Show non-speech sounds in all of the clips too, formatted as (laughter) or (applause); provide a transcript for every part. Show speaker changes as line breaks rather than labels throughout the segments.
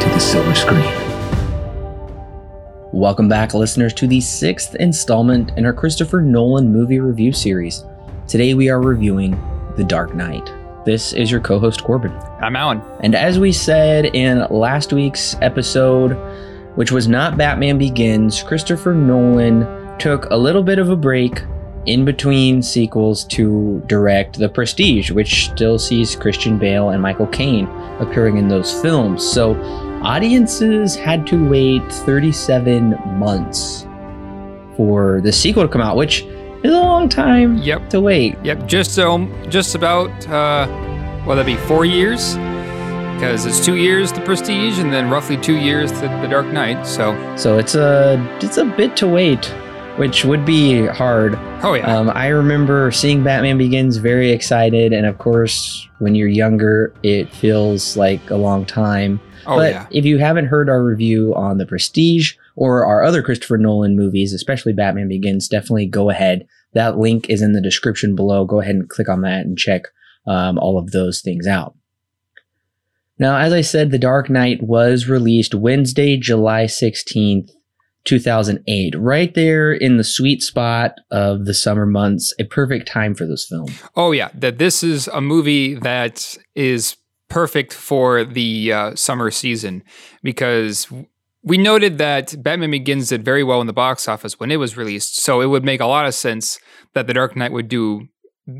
to the silver screen. Welcome back, listeners, to the sixth installment in our Christopher Nolan movie review series. Today we are reviewing The Dark Knight. This is your co host, Corbin.
I'm Alan.
And as we said in last week's episode, which was not Batman Begins, Christopher Nolan took a little bit of a break in between sequels to direct The Prestige, which still sees Christian Bale and Michael Caine appearing in those films. So audiences had to wait 37 months for the sequel to come out, which is a long time
Yep.
to wait.
Yep. Just um, just about uh, well, that'd be four years, because it's two years the Prestige, and then roughly two years the, the Dark Knight. So,
So it's a it's a bit to wait, which would be hard.
oh yeah,
Um, I remember seeing Batman Begins very excited, and of course, when you're younger, it feels like a long time.
oh
but
yeah,
if you haven't heard our review on The Prestige or our other Christopher Nolan movies, especially Batman Begins, definitely go ahead. That link is in the description below. Go ahead and click on that and check um, all of those things out. Now, as I said, The Dark Knight was released Wednesday, July 16th, 2008, right there in the sweet spot of the summer months, a perfect time for this film.
oh yeah. That this is a movie that is perfect for the uh, summer season because we noted that Batman Begins did very well in the box office when it was released. So it would make a lot of sense that The Dark Knight would do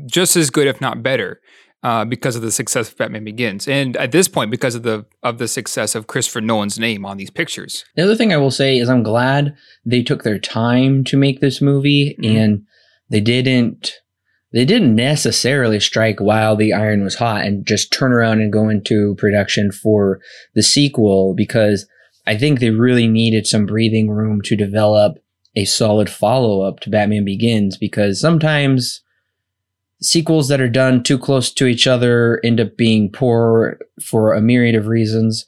just as good, if not better, uh, because of the success of Batman Begins, and at this point, because of the of the success of Christopher Nolan's name on these pictures.
The other thing I will say is I'm glad they took their time to make this movie
Mhm.
and they didn't they didn't necessarily strike while the iron was hot and just turn around and go into production for the sequel because I think they really needed some breathing room to develop a solid follow up to Batman Begins because sometimes sequels that are done too close to each other end up being poor for a myriad of reasons.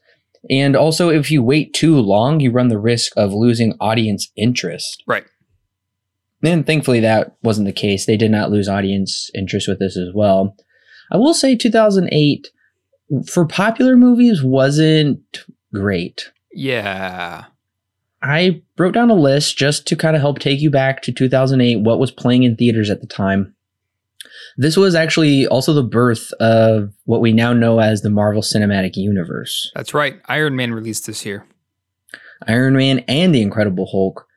And also, if you wait too long, you run the risk of losing audience interest.
Right.
And thankfully, that wasn't the case. They did not lose audience interest with this as well. I will say 2008, for popular movies, wasn't great.
Yeah,
I wrote down a list just to kind of help take you back to 2008, what was playing in theaters at the time. This was actually also the birth of what we now know as the Marvel Cinematic Universe.
that's right. Iron Man released this year,
Iron Man and the Incredible Hulk,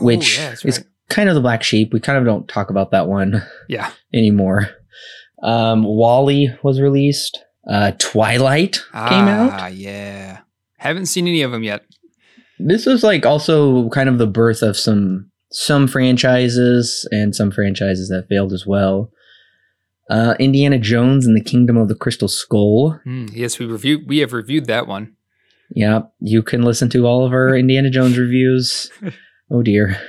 which
oh, yeah, that's
is kind of the black sheep. We kind of don't talk about that one (laughs)
yeah.
anymore. Um, WALL-E was released. Uh, Twilight came out.
Ah, yeah. Haven't seen any of them yet.
This was like also kind of the birth of some some franchises and some franchises that failed as well. Uh, Indiana Jones and the Kingdom of the Crystal Skull.
Hmm, yes, we reviewed. We have reviewed that one.
Yeah, you can listen to all of our (laughs) Indiana Jones reviews. Oh dear.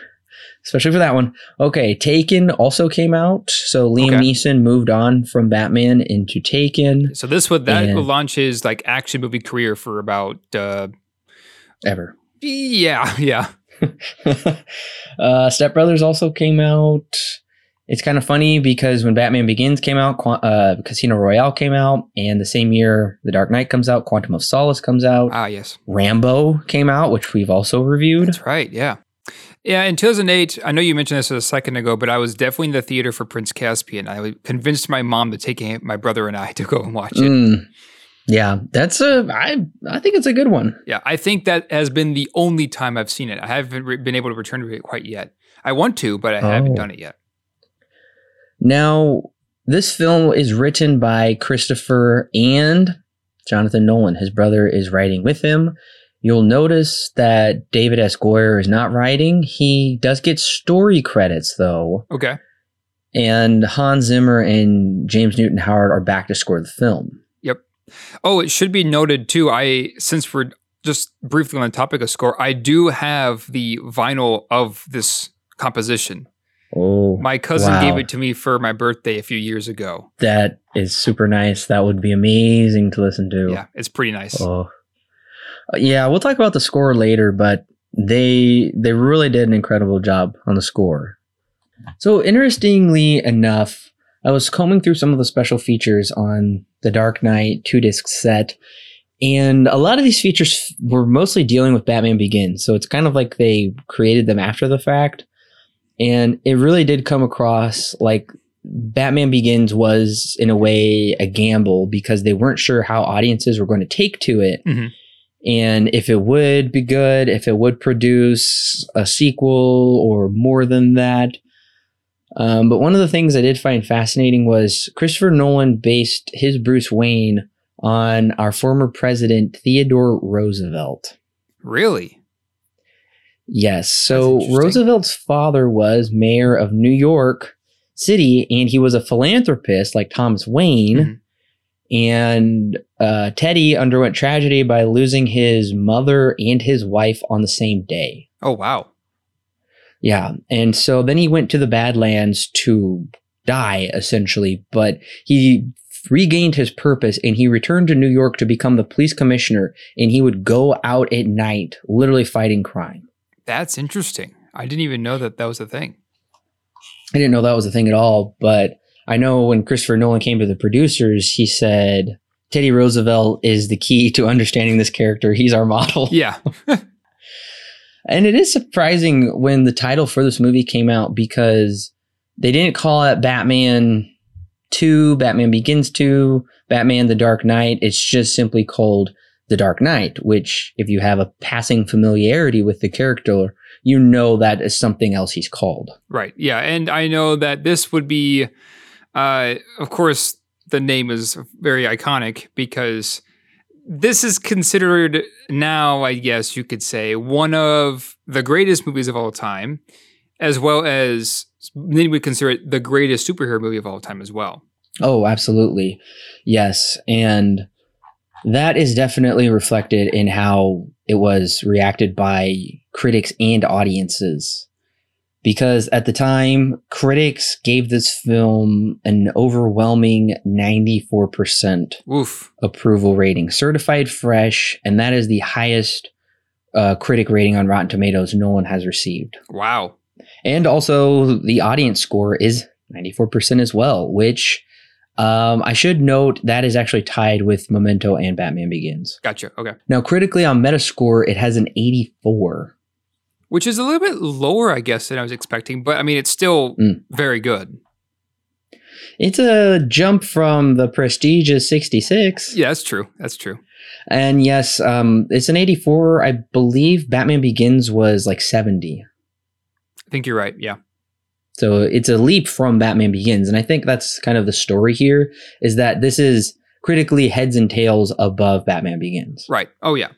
Especially for that one. Okay, Taken also came out. So Liam
Okay.
Neeson moved on from Batman into Taken.
So this would that
And-
launch his like action movie career for about uh
Ever.
yeah (laughs) yeah (laughs)
uh, Step Brothers also came out. It's kind of funny because when Batman Begins came out, uh, Casino Royale came out, and the same year The Dark Knight comes out, Quantum of Solace comes out,
ah yes
Rambo came out, which we've also reviewed.
that's right yeah yeah in 2008 I know you mentioned this a second ago but I was definitely in the theater for Prince Caspian I convinced my mom to take my brother and I to go and watch it
Mm. Yeah, that's a. I I think it's a good one.
yeah I think that has been the only time I've seen it I haven't re- been able to return to it quite yet I want to but I haven't
Oh.
done it yet
Now, this film is written by Christopher and Jonathan Nolan. His brother is writing with him. You'll notice that David S. Goyer is not writing. He does get story credits, though.
okay
And Hans Zimmer and James Newton Howard are back to score the film.
Oh, it should be noted too. I since we're just briefly on the topic of score, I do have the vinyl of this composition.
Oh,
My cousin
wow.
gave it to me for my birthday a few years ago.
that is super nice. That would be amazing to listen to.
Yeah, it's pretty nice.
Oh, Uh, yeah. We'll talk about the score later, but they they really did an incredible job on the score. So interestingly enough, I was combing through some of the special features on the Dark Knight two disc set, and a lot of these features were mostly dealing with Batman Begins. So it's kind of like they created them after the fact, and it really did come across like Batman Begins was in a way a gamble because they weren't sure how audiences were going to take to it.
Mhm.
And if it would be good, if it would produce a sequel or more than that. Um, but one of the things I did find fascinating was Christopher Nolan based his Bruce Wayne on our former president, Theodore Roosevelt.
Really?
Yes. So. Roosevelt's father was mayor of New York City, and he was a philanthropist like Thomas Wayne.
Mhm.
And uh, Teddy underwent tragedy by losing his mother and his wife on the same day.
Oh wow.
Yeah. And so then he went to the Badlands to die, essentially, but he regained his purpose and he returned to New York to become the police commissioner. And he would go out at night, literally fighting crime.
That's interesting. I didn't even know that that was a thing.
I didn't know that was a thing at all, but I know when Christopher Nolan came to the producers, he said, Teddy Roosevelt is the key to understanding this character. He's our model.
Yeah. (laughs)
And it is surprising when the title for this movie came out because they didn't call it Batman 2, Batman Begins 2, Batman The Dark Knight. It's just simply called The Dark Knight, which, if you have a passing familiarity with the character, you know that is something else he's called.
Right. Yeah. And I know that this would be, uh, of course, the name is very iconic because this is considered now, I guess you could say, one of the greatest movies of all time, as well as many would consider it the greatest superhero movie of all time as well.
Oh, absolutely. Yes. And that is definitely reflected in how it was reacted by critics and audiences. Because at the time, critics gave this film an overwhelming 94%
Oof.
approval rating, certified fresh, and that is the highest uh, critic rating on Rotten Tomatoes no one has received.
Wow.
And also, the audience score is 94% as well, which um, I should note that is actually tied with Memento and Batman Begins.
Gotcha. Okay.
Now, critically on Metascore, it has an 84.
Which is a little bit lower, I guess, than I was expecting, but I mean, it's still
Mm.
very good.
It's a jump from the Prestige's 66.
Yeah, that's true. That's true.
And yes, um, it's an 84. I believe Batman Begins was like 70.
I think you're right. Yeah.
So it's a leap from Batman Begins. And I think that's kind of the story here is that this is critically heads and tails above Batman Begins.
Right. Oh, yeah.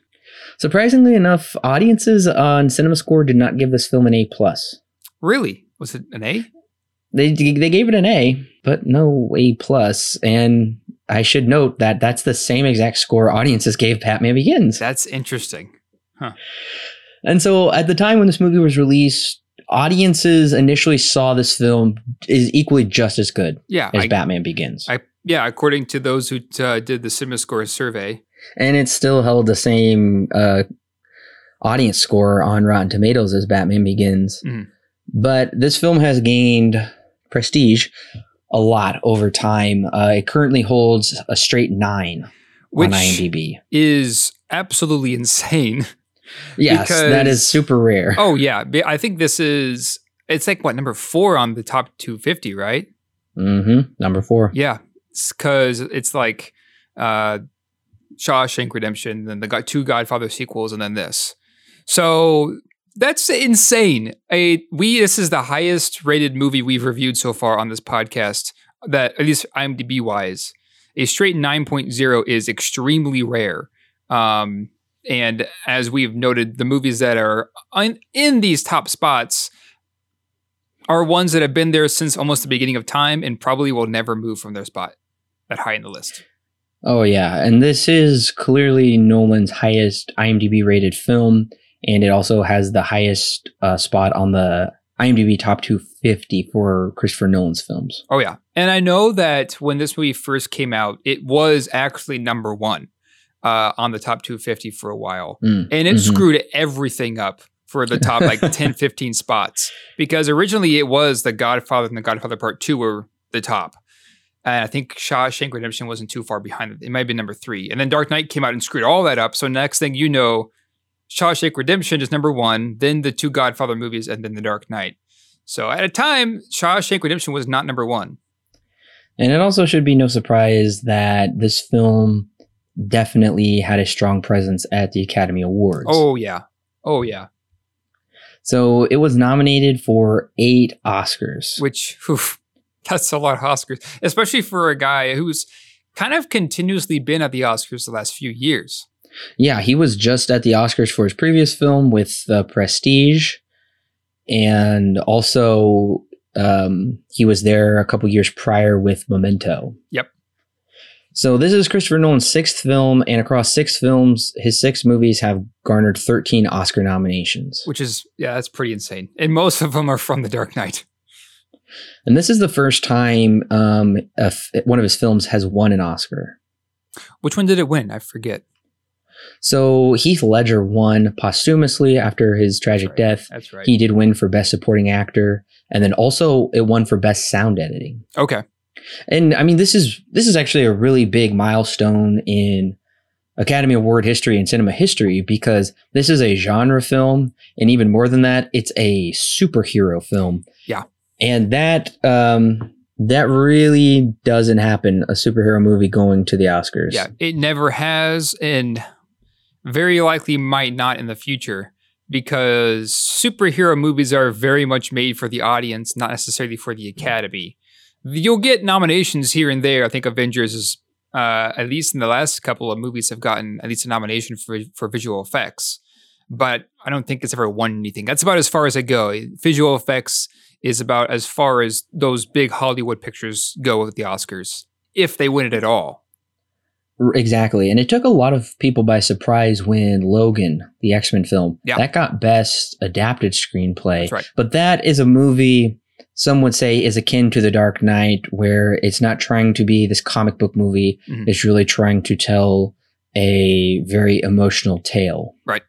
Surprisingly enough, audiences on CinemaScore did not give this film an A plus.
Really? Was it an A?
They they gave it an A, but no A plus. And I should note that that's the same exact score audiences gave Batman Begins.
That's interesting.
And so at the time when this movie was released, audiences initially saw this film is equally just as good
Yeah.
as
I,
Batman Begins.
I, yeah. According to those who uh, did the CinemaScore survey.
And it still held the same uh, audience score on Rotten Tomatoes as Batman Begins.
Mhm.
But this film has gained prestige a lot over time. Uh, it currently holds a straight nine
Which
on IMDb.
is absolutely insane.
Yes, that
because-
is super rare.
Oh yeah, I think this is. It's like what number four on the top 250, right?
Mm hmm Number four.
Yeah, because it's like uh, Shawshank Redemption, then the two Godfather sequels, and then this. So that's insane. A we this is the highest rated movie we've reviewed so far on this podcast. That at least IMDb wise, a straight 9.0 is extremely rare. Um, and as we've noted, the movies that are in, in these top spots are ones that have been there since almost the beginning of time and probably will never move from their spot that high in the list.
Oh yeah, and this is clearly Nolan's highest IMDb rated film, and it also has the highest uh, spot on the IMDb top 250 for Christopher Nolan's films.
Oh yeah, and I know that when this movie first came out, it was actually number one uh, on the top 250 for a while,
Mm,
and it
mhm.
screwed everything up for the top like (laughs) 10, 15 spots because originally it was The Godfather and The Godfather Part Two were the top. And I think Shawshank Redemption wasn't too far behind it. It might have been number three. And then Dark Knight came out and screwed all that up. So next thing you know, Shawshank Redemption is number one, then the two Godfather movies, and then The Dark Knight. So at a time, Shawshank Redemption was not number one.
And it also should be no surprise that this film definitely had a strong presence at the Academy Awards.
Oh yeah. Oh yeah.
So it was nominated for eight Oscars.
Which oof, that's a lot of Oscars, especially for a guy who's kind of continuously been at the Oscars the last few years.
Yeah, he was just at the Oscars for his previous film with The Prestige. And also, um, he was there a couple years prior with Memento.
Yep.
So this is Christopher Nolan's sixth film, and across six films, his six movies have garnered 13 Oscar nominations.
Which is yeah, that's pretty insane. And most of them are from The Dark Knight.
And this is the first time um, a f- one of his films has won an Oscar.
Which one did it win? I forget.
So Heath Ledger won posthumously after his tragic
right.
death.
That's right.
He did win for Best Supporting Actor, and then also it won for Best Sound Editing.
okay.
And I mean, this is this is actually a really big milestone in Academy Award history and cinema history because this is a genre film, and even more than that, it's a superhero film.
Yeah.
And that um, that really doesn't happen. A superhero movie going to the Oscars.
Yeah, it never has, and very likely might not in the future because superhero movies are very much made for the audience, not necessarily for the Academy. You'll get nominations here and there. I think Avengers is, uh, at least in the last couple of movies, have gotten at least a nomination for for visual effects, but I don't think it's ever won anything. That's about as far as I go. Visual effects is about as far as those big Hollywood pictures go with the Oscars, if they win it at all.
Exactly. And it took a lot of people by surprise when Logan, the X Men film,
Yeah.
that got best adapted screenplay.
Right.
But that is a movie some would say is akin to The Dark Knight, where it's not trying to be this comic book movie.
Mhm.
It's really trying to tell a very emotional tale.
Right.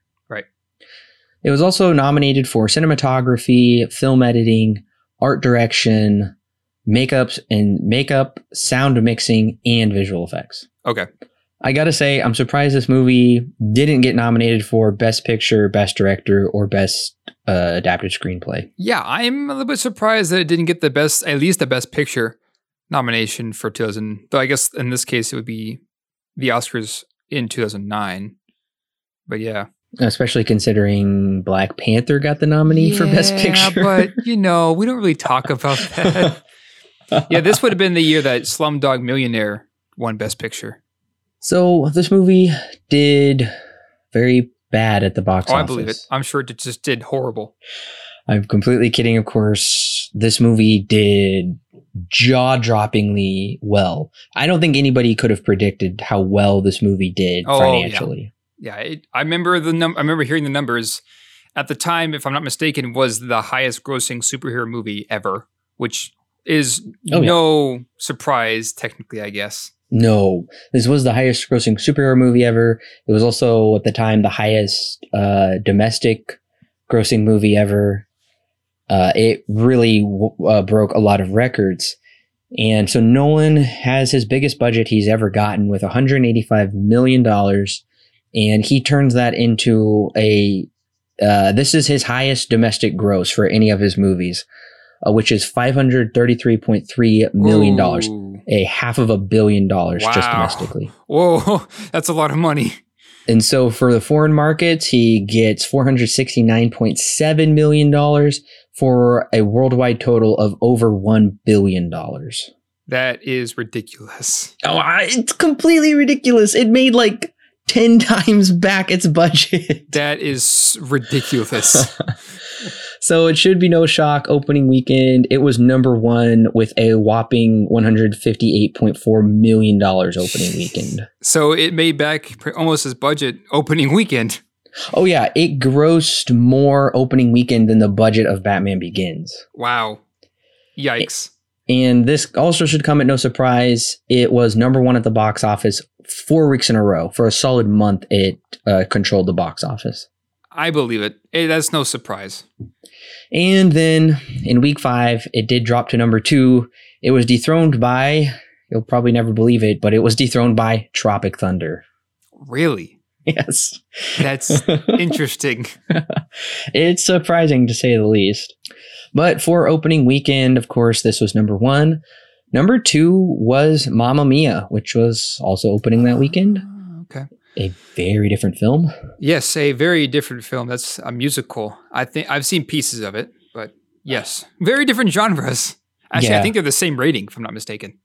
It was also nominated for cinematography, film editing, art direction, makeups and makeup, sound mixing, and visual effects.
Okay.
I gotta say, I'm surprised this movie didn't get nominated for Best Picture, Best Director, or Best uh, Adapted Screenplay.
Yeah, I'm a little bit surprised that it didn't get the best, at least the best picture nomination for 2000. Though I guess in this case it would be the Oscars in 2009. But yeah,
Especially considering Black Panther got the nominee for Best Picture.
but (laughs) you know, we don't really talk about that. yeah, this would have been the year that Slumdog Millionaire won Best Picture.
so this movie did very bad at the box
Oh,
office.
I believe it. I'm sure it just did horrible.
I'm completely kidding, of course. This movie did jaw droppingly well. I don't think anybody could have predicted how well this movie did
Oh,
financially.
Yeah, it, I remember the num- I remember hearing the numbers at the time. If I'm not mistaken, was the highest grossing superhero movie ever, which is
Oh, yeah.
no surprise technically, I guess.
No, this was the highest grossing superhero movie ever. It was also at the time the highest uh, domestic grossing movie ever. Uh, it really w- uh, broke a lot of records. And so Nolan has his biggest budget he's ever gotten with $185 million. And he turns that into a, uh, this is his highest domestic gross for any of his movies, uh, which is $533.3 million a half of a billion dollars just domestically.
Whoa, (laughs) that's a lot of money.
And so for the foreign markets, he gets $469.7 million for a worldwide total of over $1 billion. Oh,
That is ridiculous.
I- it's completely ridiculous. It made like 10 (laughs) times back its budget.
That is ridiculous. (laughs)
so it should be no shock. Opening weekend, it was number one with a whopping one hundred fifty-eight point four million dollars opening weekend.
So it made back almost its budget opening weekend.
Oh yeah, it grossed more opening weekend than the budget of Batman Begins.
Wow. Yikes.
And this also should come at no surprise. It was number one at the box office four weeks in a row. For a solid month, it uh, controlled the box office.
I believe it. it. That's no surprise.
And then in week five, it did drop to number two. It was dethroned by, you'll probably never believe it, but it was dethroned by Tropic Thunder.
Really?
Yes.
That's (laughs) interesting.
it's surprising to say the least. But for opening weekend, of course, this was number one. Number two was Mamma Mia, which was also opening that weekend.
Ah, okay.
A very different film.
Yes, a very different film. That's a musical. I think I've seen pieces of it, but yes, very different genres. Actually,
Yeah.
I think they're the same rating, if I'm not mistaken.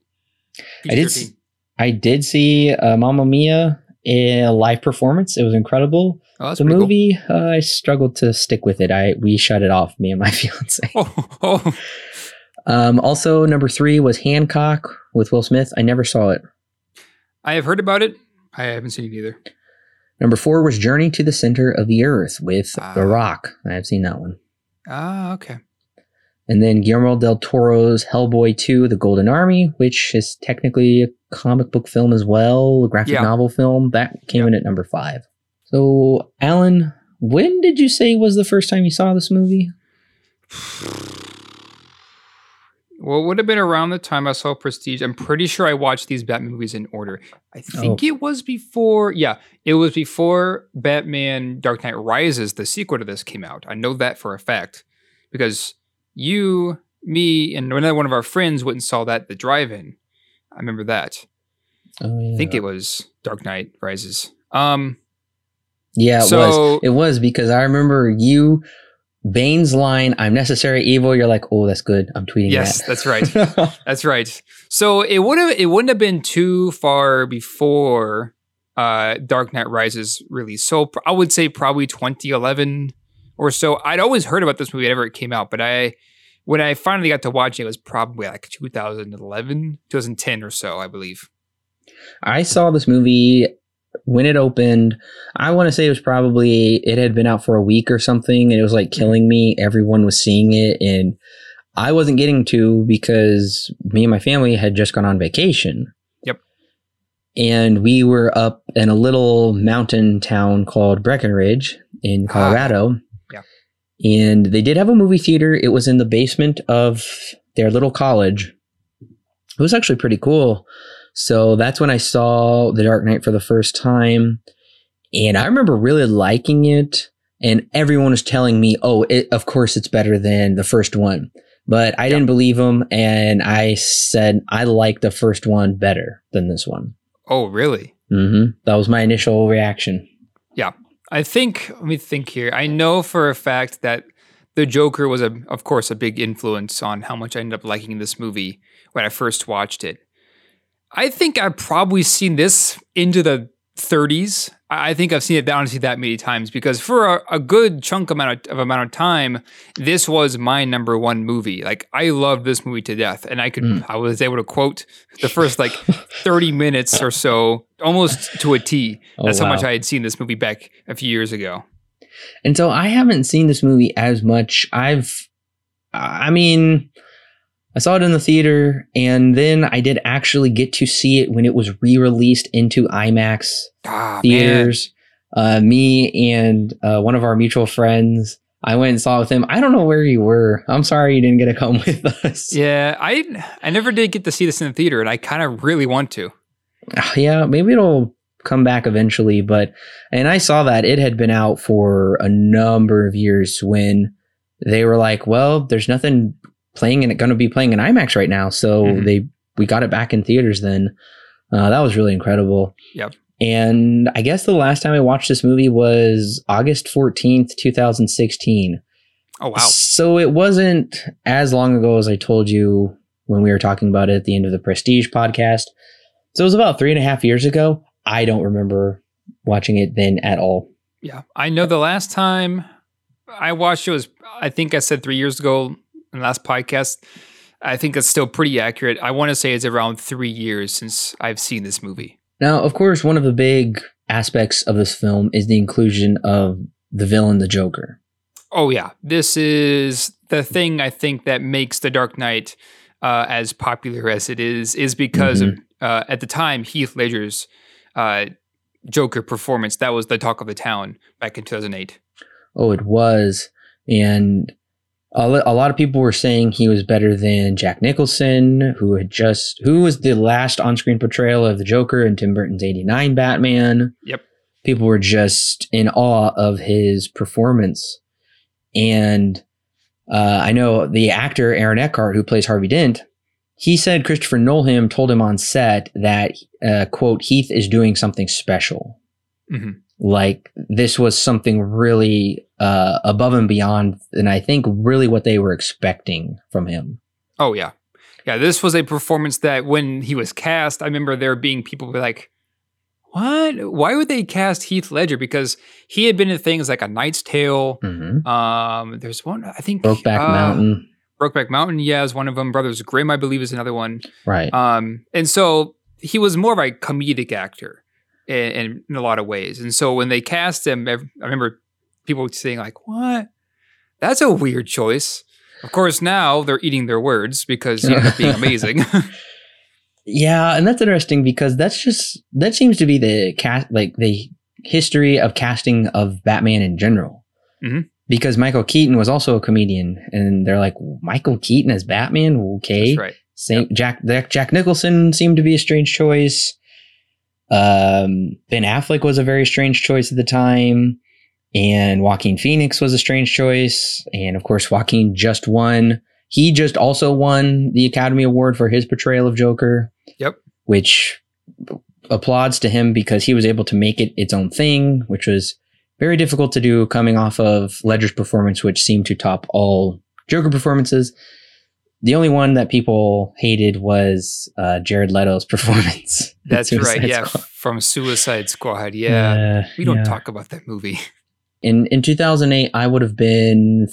I did, s- I did see uh, Mamma Mia in a live performance. It was incredible.
Oh,
the
pretty cool.
movie, uh, I struggled to stick with it. I we shut it off, me and my (laughs) fiance.
Oh, (laughs) oh,
Um, also, number three was Hancock with Will Smith. I never saw it.
I have heard about it. I haven't seen it either.
Number four was Journey to the Center of the Earth with
Ah.
The Rock. I have seen that one.
Ah, okay.
And then Guillermo del Toro's Hellboy 2, The Golden Army, which is technically a comic book film as well, a graphic
Yeah.
novel film. That came in at number five. So, Alan, when did you say was the first time you saw this movie?
Well, it would have been around the time I saw Prestige. I'm pretty sure I watched these Batman movies in order. I think
Oh.
it was before, yeah, it was before Batman Dark Knight Rises, the sequel to this, came out. I know that for a fact because you, me, and another one of our friends went and saw that the drive in. I remember that.
Oh, yeah.
I think it was Dark Knight Rises. Um,
Yeah, it was.
so,
It was because I remember you, Bane's line, I'm necessary evil. You're like, oh, that's good. I'm tweeting
Yes,
that.
that's right. (laughs) That's right. So it would have it wouldn't have been too far before uh, Dark Knight Rises release. So pr- I would say probably 2011 or so. I'd always heard about this movie whenever it came out, but I when I finally got to watch it, it was probably like 2011, 2010 or so, I believe.
I saw this movie when it opened. I want to say it was probably it had been out for a week or something, and it was like killing me. Everyone was seeing it, and I wasn't getting to because me and my family had just gone on vacation.
Yep.
And we were up in a little mountain town called Breckenridge in
Ah.
Colorado.
Yeah.
And they did have a movie theater. It was in the basement of their little college. It was actually pretty cool. So that's when I saw The Dark Knight for the first time. And I remember really liking it. And everyone was telling me, oh, it, of course it's better than the first one. But I didn't believe them. And I said, I like the first one better than this one.
Oh, really?
hmm That was my initial reaction. Yeah.
I think let me think here. I know for a fact that the Joker was a of course a big influence on how much I ended up liking this movie when I first watched it. I think I've probably seen this into the 30s. I think I've seen it honestly that many times because for a, a good chunk amount of, of amount of time, this was my number one movie. Like I loved this movie to death, and I could
Mm.
I was able to quote the first like (laughs) 30 minutes or so almost to a T.
Oh,
That's how much. I had seen this movie back a few years ago.
And so I haven't seen this movie as much. I've, I mean, I saw it in the theater, and then I did actually get to see it when it was re released into IMAX
Ah,
theaters. Uh, me and uh, one of our mutual friends, I went and saw it with him. I don't know where you were. I'm sorry you didn't get to come (laughs) with us.
Yeah, I I never did get to see this in the theater, and I kind of really want to.
yeah, maybe it'll come back eventually. But and I saw that it had been out for a number of years when they were like, "Well, there's nothing playing and it going to be playing in IMAX right now," so
Mhm.
they we got it back in theaters. Then uh, that was really incredible.
Yep.
And I guess the last time I watched this movie was August 14th, 2016.
Oh wow!
So it wasn't as long ago as I told you when we were talking about it at the end of the Prestige podcast. So it was about three and a half years ago. I don't remember watching it then at all.
Yeah, I know the last time I watched it was I think I said three years ago in last podcast. I think that's still pretty accurate. I want to say it's around three years since I've seen this movie.
Now, of course, one of the big aspects of this film is the inclusion of the villain, the Joker.
Oh yeah, this is the thing I think that makes The Dark Knight uh, as popular as it is, is because mm-hmm. of uh, at the time Heath Ledger's uh, Joker performance. That was the talk of the town back in 2008.
Oh, it was, and a, a lot of people were saying he was better than Jack Nicholson, who had just who was the last on-screen portrayal of the Joker in Tim Burton's '89 Batman.
Yep,
people were just in awe of his performance, and uh, I know the actor Aaron Eckhart, who plays Harvey Dent, he said Christopher Nolan told him on set that, uh, quote, Heath is doing something special. Mm-hmm. Like this was something really uh, above and beyond, and I think really what they were expecting from him.
Oh, yeah. Yeah, this was a performance that when he was cast, I remember there being people like, what? Why would they cast Heath Ledger? Because he had been in things like A Knight's Tale. Mm-hmm. Um, there's one, I think.
Brokeback uh, Mountain.
Brokeback Mountain, yeah, is one of them. Brothers Grimm, I believe, is another one.
Right.
Um, and so he was more of a comedic actor in, in, in a lot of ways. And so when they cast him, I remember people saying like, "What? That's a weird choice." Of course, now they're eating their words because he ended up being (laughs) amazing. (laughs)
yeah, and that's interesting because that's just that seems to be the cast like the history of casting of Batman in general. Mm-hmm because Michael Keaton was also a comedian, and they're like Michael Keaton as Batman. Okay,
That's right.
Same yep. Jack Jack Nicholson seemed to be a strange choice. Um, ben Affleck was a very strange choice at the time, and Joaquin Phoenix was a strange choice, and of course Joaquin just won. He just also won the Academy Award for his portrayal of Joker.
Yep.
Which applauds to him because he was able to make it its own thing, which was very difficult to do coming off of Ledger's performance, which seemed to top all Joker performances. The only one that people hated was uh, Jared Leto's (laughs) performance.
That's right. Yeah, Squad. from Suicide Squad. Yeah, uh, we don't yeah. talk about that movie.
In in 2008, I would have been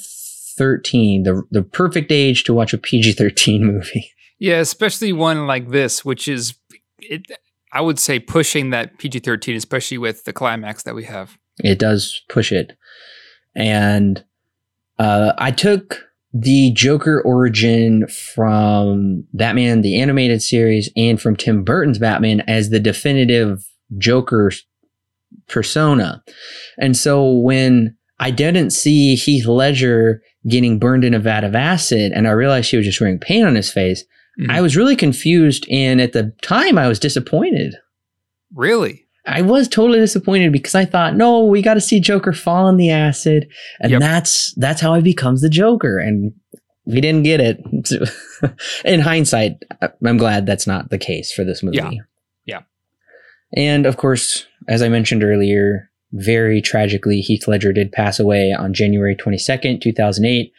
13, the the perfect age to watch a PG-13 (laughs) movie.
Yeah, especially one like this, which is it. I would say pushing that PG-13, especially with the climax that we have.
It does push it. And uh, I took the Joker origin from Batman, the animated series, and from Tim Burton's Batman as the definitive Joker persona. And so when I didn't see Heath Ledger getting burned in a vat of acid and I realized he was just wearing paint on his face, mm-hmm. I was really confused. And at the time, I was disappointed.
Really?
I was totally disappointed because I thought, no, we got to see Joker fall in the acid, and yep. that's that's how he becomes the Joker, and we didn't get it. (laughs) in hindsight, I'm glad that's not the case for this movie.
Yeah. yeah.
And of course, as I mentioned earlier, very tragically, Heath Ledger did pass away on January 22nd, 2008,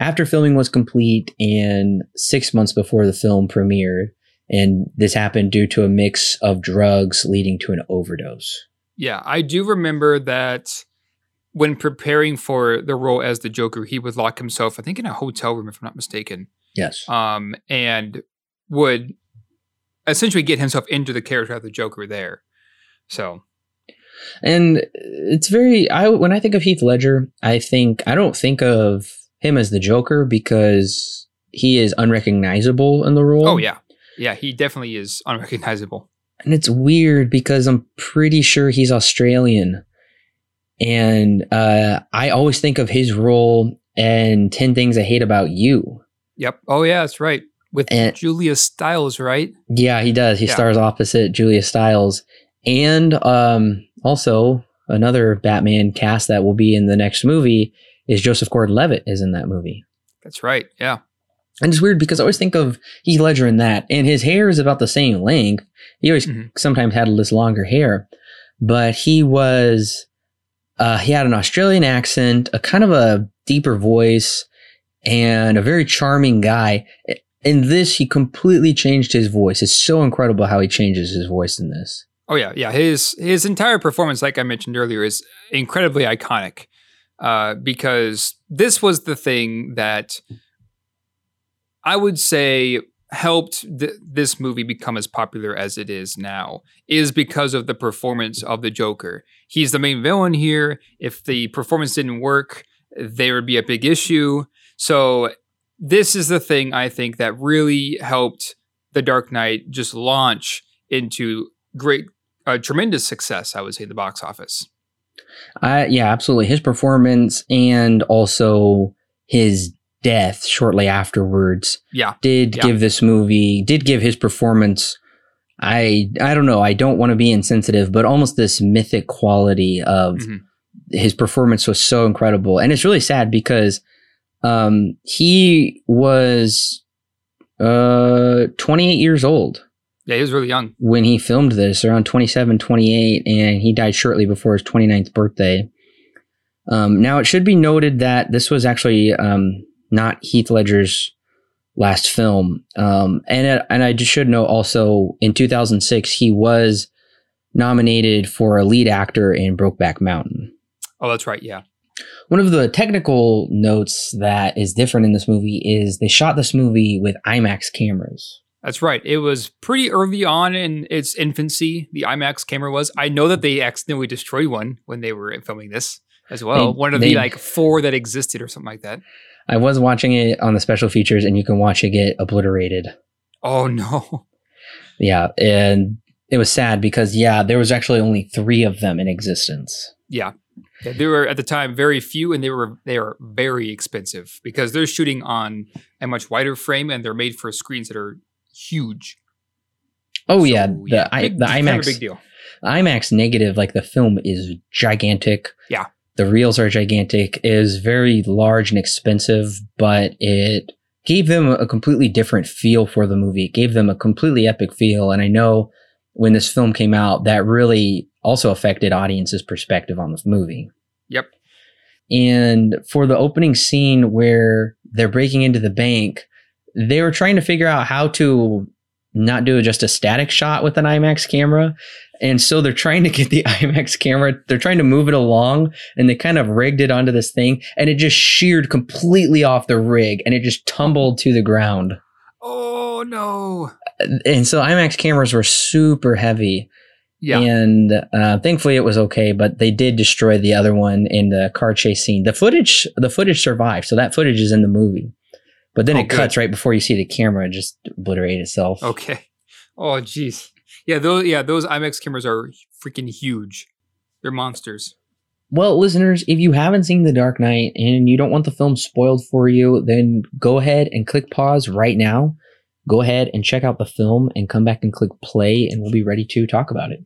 after filming was complete and six months before the film premiered. And this happened due to a mix of drugs leading to an overdose.
Yeah, I do remember that when preparing for the role as the Joker, he would lock himself, I think, in a hotel room, if I'm not mistaken.
Yes.
Um, and would essentially get himself into the character of the Joker there. So.
And it's very I when I think of Heath Ledger, I think I don't think of him as the Joker because he is unrecognizable in the role.
Oh yeah. Yeah, he definitely is unrecognizable.
And it's weird because I'm pretty sure he's Australian. And uh, I always think of his role in 10 Things I Hate About You.
Yep. Oh, yeah, that's right. With and, Julia Stiles, right?
Yeah, he does. He yeah. stars opposite Julia Stiles. And um, also, another Batman cast that will be in the next movie is Joseph Gordon Levitt is in that movie.
That's right. Yeah.
And it's weird because I always think of Heath Ledger in that, and his hair is about the same length. He always mm-hmm. sometimes had this longer hair, but he was, uh, he had an Australian accent, a kind of a deeper voice, and a very charming guy. In this, he completely changed his voice. It's so incredible how he changes his voice in this.
Oh yeah, yeah. His his entire performance, like I mentioned earlier, is incredibly iconic. uh, because this was the thing that I would say helped th- this movie become as popular as it is now is because of the performance of the Joker. He's the main villain here. If the performance didn't work, there would be a big issue. So this is the thing I think that really helped The Dark Knight just launch into great, uh, tremendous success. I would say in the box office.
Uh, yeah, absolutely. His performance and also his death shortly afterwards
Yeah.
did
Yeah.
give this movie did give his performance i i don't know i don't want to be insensitive but almost this mythic quality of
Mhm.
his performance was so incredible and it's really sad because um he was uh 28 years old
Yeah, he was really young.
when he filmed this around 27 28 and he died shortly before his 29th birthday um, now it should be noted that this was actually um, not heath ledger's last film um, and, and i just should know also in 2006 he was nominated for a lead actor in brokeback mountain
Oh, that's right. Yeah.
one of the technical notes that is different in this movie is they shot this movie with imax cameras
That's right. It was pretty early on in its infancy. The IMAX camera was. I know that they accidentally destroyed one when they were filming this as well.
They-
one of
they-
the like four that existed or something like that.
I was watching it on the special features, and you can watch it get obliterated.
Oh no. (laughs)
Yeah, and it was sad because yeah, there was actually only three of them in existence.
Yeah. yeah. They were at the time very few and they were they are very expensive because they're shooting on a much wider frame and they're made for screens that are huge.
Oh
So,
yeah, the I,
big-
the IMAX
big deal.
IMAX negative, like the film is gigantic.
Yeah.
The reels are gigantic. is very large and expensive, but it gave them a completely different feel for the movie. It gave them a completely epic feel. And I know when this film came out, that really also affected audiences' perspective on this movie.
Yep.
And for the opening scene where they're breaking into the bank, they were trying to figure out how to not do just a static shot with an IMAX camera. And so they're trying to get the (laughs) IMAX camera, they're trying to move it along and they kind of rigged it onto this thing and it just sheared completely off the rig and it just tumbled to the ground.
Oh no.
And so IMAX cameras were super heavy.
Yeah.
And uh, thankfully it was okay, but they did destroy the other one in the car chase scene. The footage, the footage survived, so that footage is in the movie. But then it cuts right before you see the camera just obliterate itself.
Okay. Oh jeez. Yeah, those yeah, those IMAX cameras are freaking huge. They're monsters.
Well, listeners, if you haven't seen The Dark Knight and you don't want the film spoiled for you, then go ahead and click pause right now. Go ahead and check out the film and come back and click play, and we'll be ready to talk about it.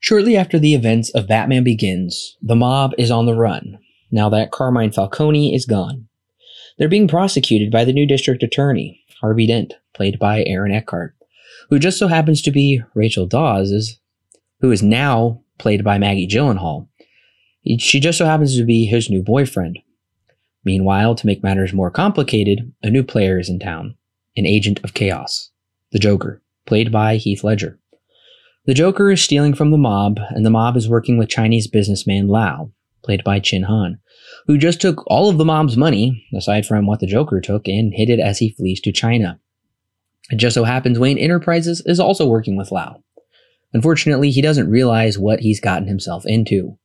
Shortly after the events of Batman Begins, the mob is on the run now that Carmine Falcone is gone. They're being prosecuted by the new district attorney, Harvey Dent, played by Aaron Eckhart, who just so happens to be Rachel Dawes' who is now played by Maggie Gyllenhaal. She just so happens to be his new boyfriend. Meanwhile, to make matters more complicated, a new player is in town an agent of chaos, the Joker, played by Heath Ledger. The Joker is stealing from the mob, and the mob is working with Chinese businessman Lau, played by Chin Han, who just took all of the mob's money, aside from what the Joker took, and hid it as he flees to China. It just so happens Wayne Enterprises is also working with Lau. Unfortunately, he doesn't realize what he's gotten himself into.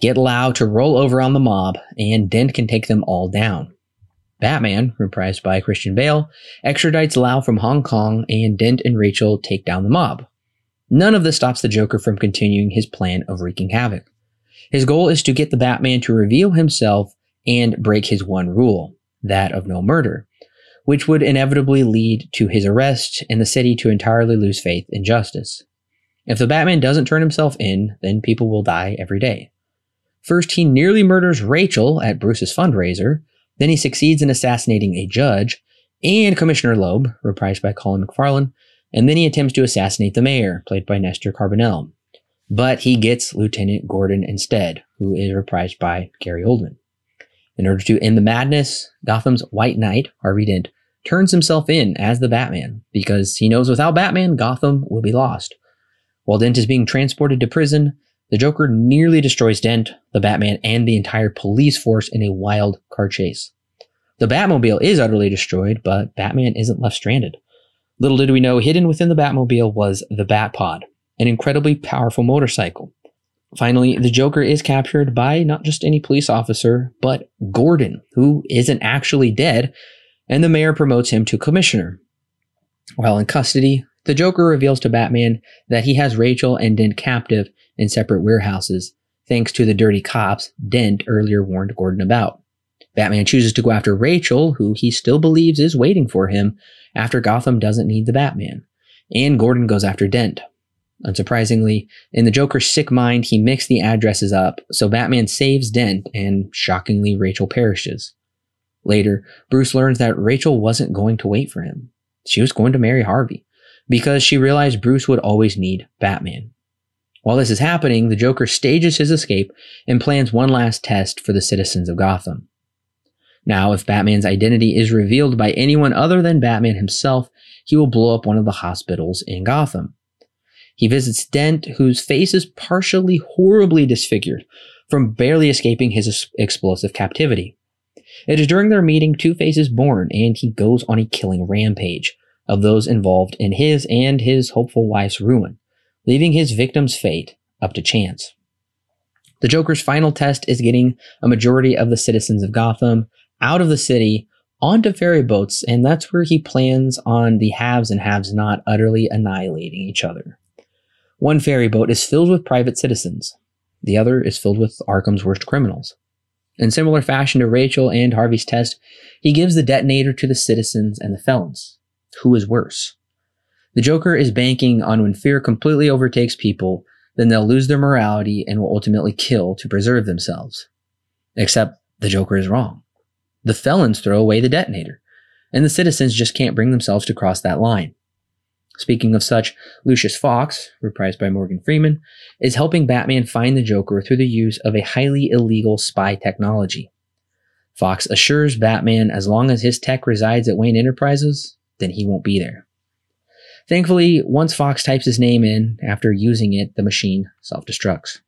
Get Lau to roll over on the mob, and Dent can take them all down. Batman, reprised by Christian Bale, extradites Lau from Hong Kong, and Dent and Rachel take down the mob. None of this stops the Joker from continuing his plan of wreaking havoc. His goal is to get the Batman to reveal himself and break his one rule, that of no murder, which would inevitably lead to his arrest and the city to entirely lose faith in justice. If the Batman doesn't turn himself in, then people will die every day. First, he nearly murders Rachel at Bruce's fundraiser. Then he succeeds in assassinating a judge and Commissioner Loeb, reprised by Colin McFarlane. And then he attempts to assassinate the mayor, played by Nestor Carbonell. But he gets Lieutenant Gordon instead, who is reprised by Gary Oldman. In order to end the madness, Gotham's White Knight, Harvey Dent, turns himself in as the Batman because he knows without Batman, Gotham will be lost. While Dent is being transported to prison, the Joker nearly destroys Dent, the Batman, and the entire police force in a wild car chase. The Batmobile is utterly destroyed, but Batman isn't left stranded. Little did we know, hidden within the Batmobile was the Batpod, an incredibly powerful motorcycle. Finally, the Joker is captured by not just any police officer, but Gordon, who isn't actually dead, and the mayor promotes him to commissioner. While in custody, the Joker reveals to Batman that he has Rachel and Dent captive in separate warehouses, thanks to the dirty cops Dent earlier warned Gordon about. Batman chooses to go after Rachel, who he still believes is waiting for him after Gotham doesn't need the Batman. And Gordon goes after Dent. Unsurprisingly, in the Joker's sick mind, he mixed the addresses up, so Batman saves Dent, and shockingly, Rachel perishes. Later, Bruce learns that Rachel wasn't going to wait for him. She was going to marry Harvey, because she realized Bruce would always need Batman. While this is happening, the Joker stages his escape and plans one last test for the citizens of Gotham. Now, if Batman's identity is revealed by anyone other than Batman himself, he will blow up one of the hospitals in Gotham. He visits Dent, whose face is partially horribly disfigured from barely escaping his explosive captivity. It is during their meeting Two Face is born, and he goes on a killing rampage of those involved in his and his hopeful wife's ruin leaving his victim's fate up to chance. The Joker's final test is getting a majority of the citizens of Gotham out of the city onto ferry boats, and that's where he plans on the haves and haves not utterly annihilating each other. One ferry boat is filled with private citizens, the other is filled with Arkham's worst criminals. In similar fashion to Rachel and Harvey's test, he gives the detonator to the citizens and the felons. Who is worse? The Joker is banking on when fear completely overtakes people, then they'll lose their morality and will ultimately kill to preserve themselves. Except the Joker is wrong. The felons throw away the detonator, and the citizens just can't bring themselves to cross that line. Speaking of such, Lucius Fox, reprised by Morgan Freeman, is helping Batman find the Joker through the use of a highly illegal spy technology. Fox assures Batman as long as his tech resides at Wayne Enterprises, then he won't be there. Thankfully, once Fox types his name in, after using it, the machine self destructs.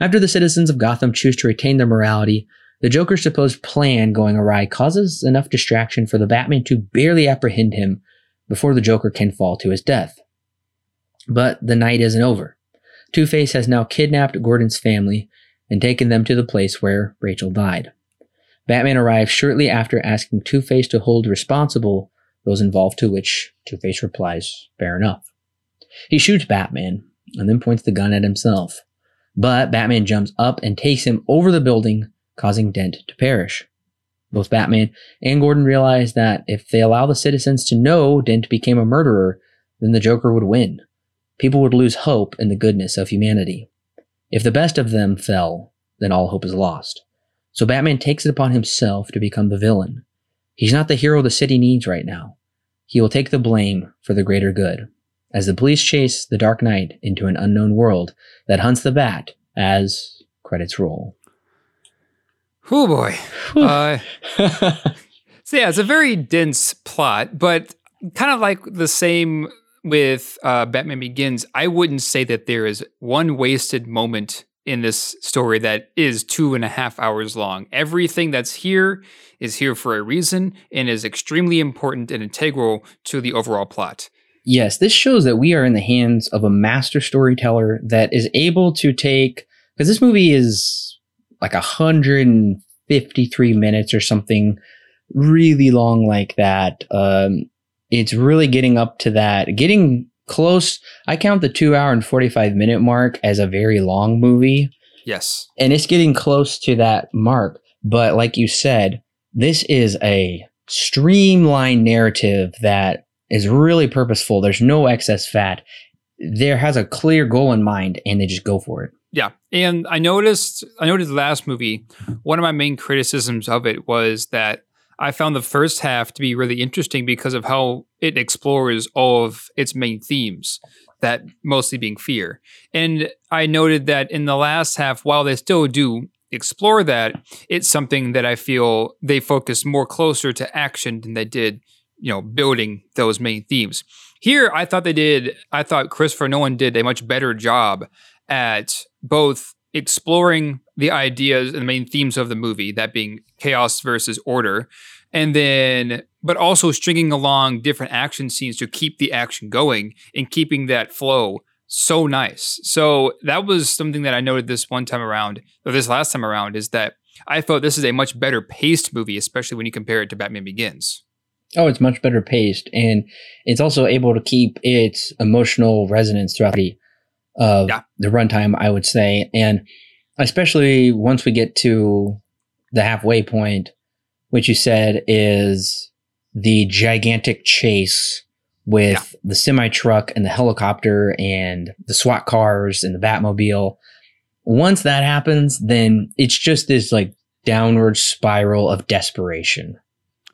After the citizens of Gotham choose to retain their morality, the Joker's supposed plan going awry causes enough distraction for the Batman to barely apprehend him before the Joker can fall to his death. But the night isn't over. Two Face has now kidnapped Gordon's family and taken them to the place where Rachel died. Batman arrives shortly after asking Two Face to hold responsible those involved, to which Two Face replies, Fair enough. He shoots Batman and then points the gun at himself. But Batman jumps up and takes him over the building, causing Dent to perish. Both Batman and Gordon realize that if they allow the citizens to know Dent became a murderer, then the Joker would win. People would lose hope in the goodness of humanity. If the best of them fell, then all hope is lost. So Batman takes it upon himself to become the villain. He's not the hero the city needs right now. He will take the blame for the greater good, as the police chase the Dark Knight into an unknown world that hunts the bat as credits roll.
Oh boy. uh, so yeah, it's a very dense plot, but kind of like the same with uh, Batman Begins. I wouldn't say that there is one wasted moment in this story that is two and a half hours long. Everything that's here is here for a reason and is extremely important and integral to the overall plot.
Yes, this shows that we are in the hands of a master storyteller that is able to take because this movie is like 153 minutes or something really long like that. Um, it's really getting up to that, getting close. I count the two hour and 45 minute mark as a very long movie.
Yes.
And it's getting close to that mark. But like you said, this is a streamlined narrative that is really purposeful. There's no excess fat. There has a clear goal in mind and they just go for it.
Yeah. And I noticed I noticed the last movie, one of my main criticisms of it was that I found the first half to be really interesting because of how it explores all of its main themes, that mostly being fear. And I noted that in the last half, while they still do explore that, it's something that I feel they focus more closer to action than they did, you know, building those main themes. Here, I thought they did, I thought Christopher Nolan did a much better job at both exploring the ideas and the main themes of the movie, that being chaos versus order, and then but also stringing along different action scenes to keep the action going and keeping that flow so nice. So that was something that I noted this one time around, or this last time around, is that I felt this is a much better paced movie, especially when you compare it to Batman Begins.
Oh, it's much better paced, and it's also able to keep its emotional resonance throughout the of yeah. the runtime. I would say, and especially once we get to the halfway point, which you said is the gigantic chase with yeah. the semi truck and the helicopter and the SWAT cars and the Batmobile. Once that happens, then it's just this like downward spiral of desperation.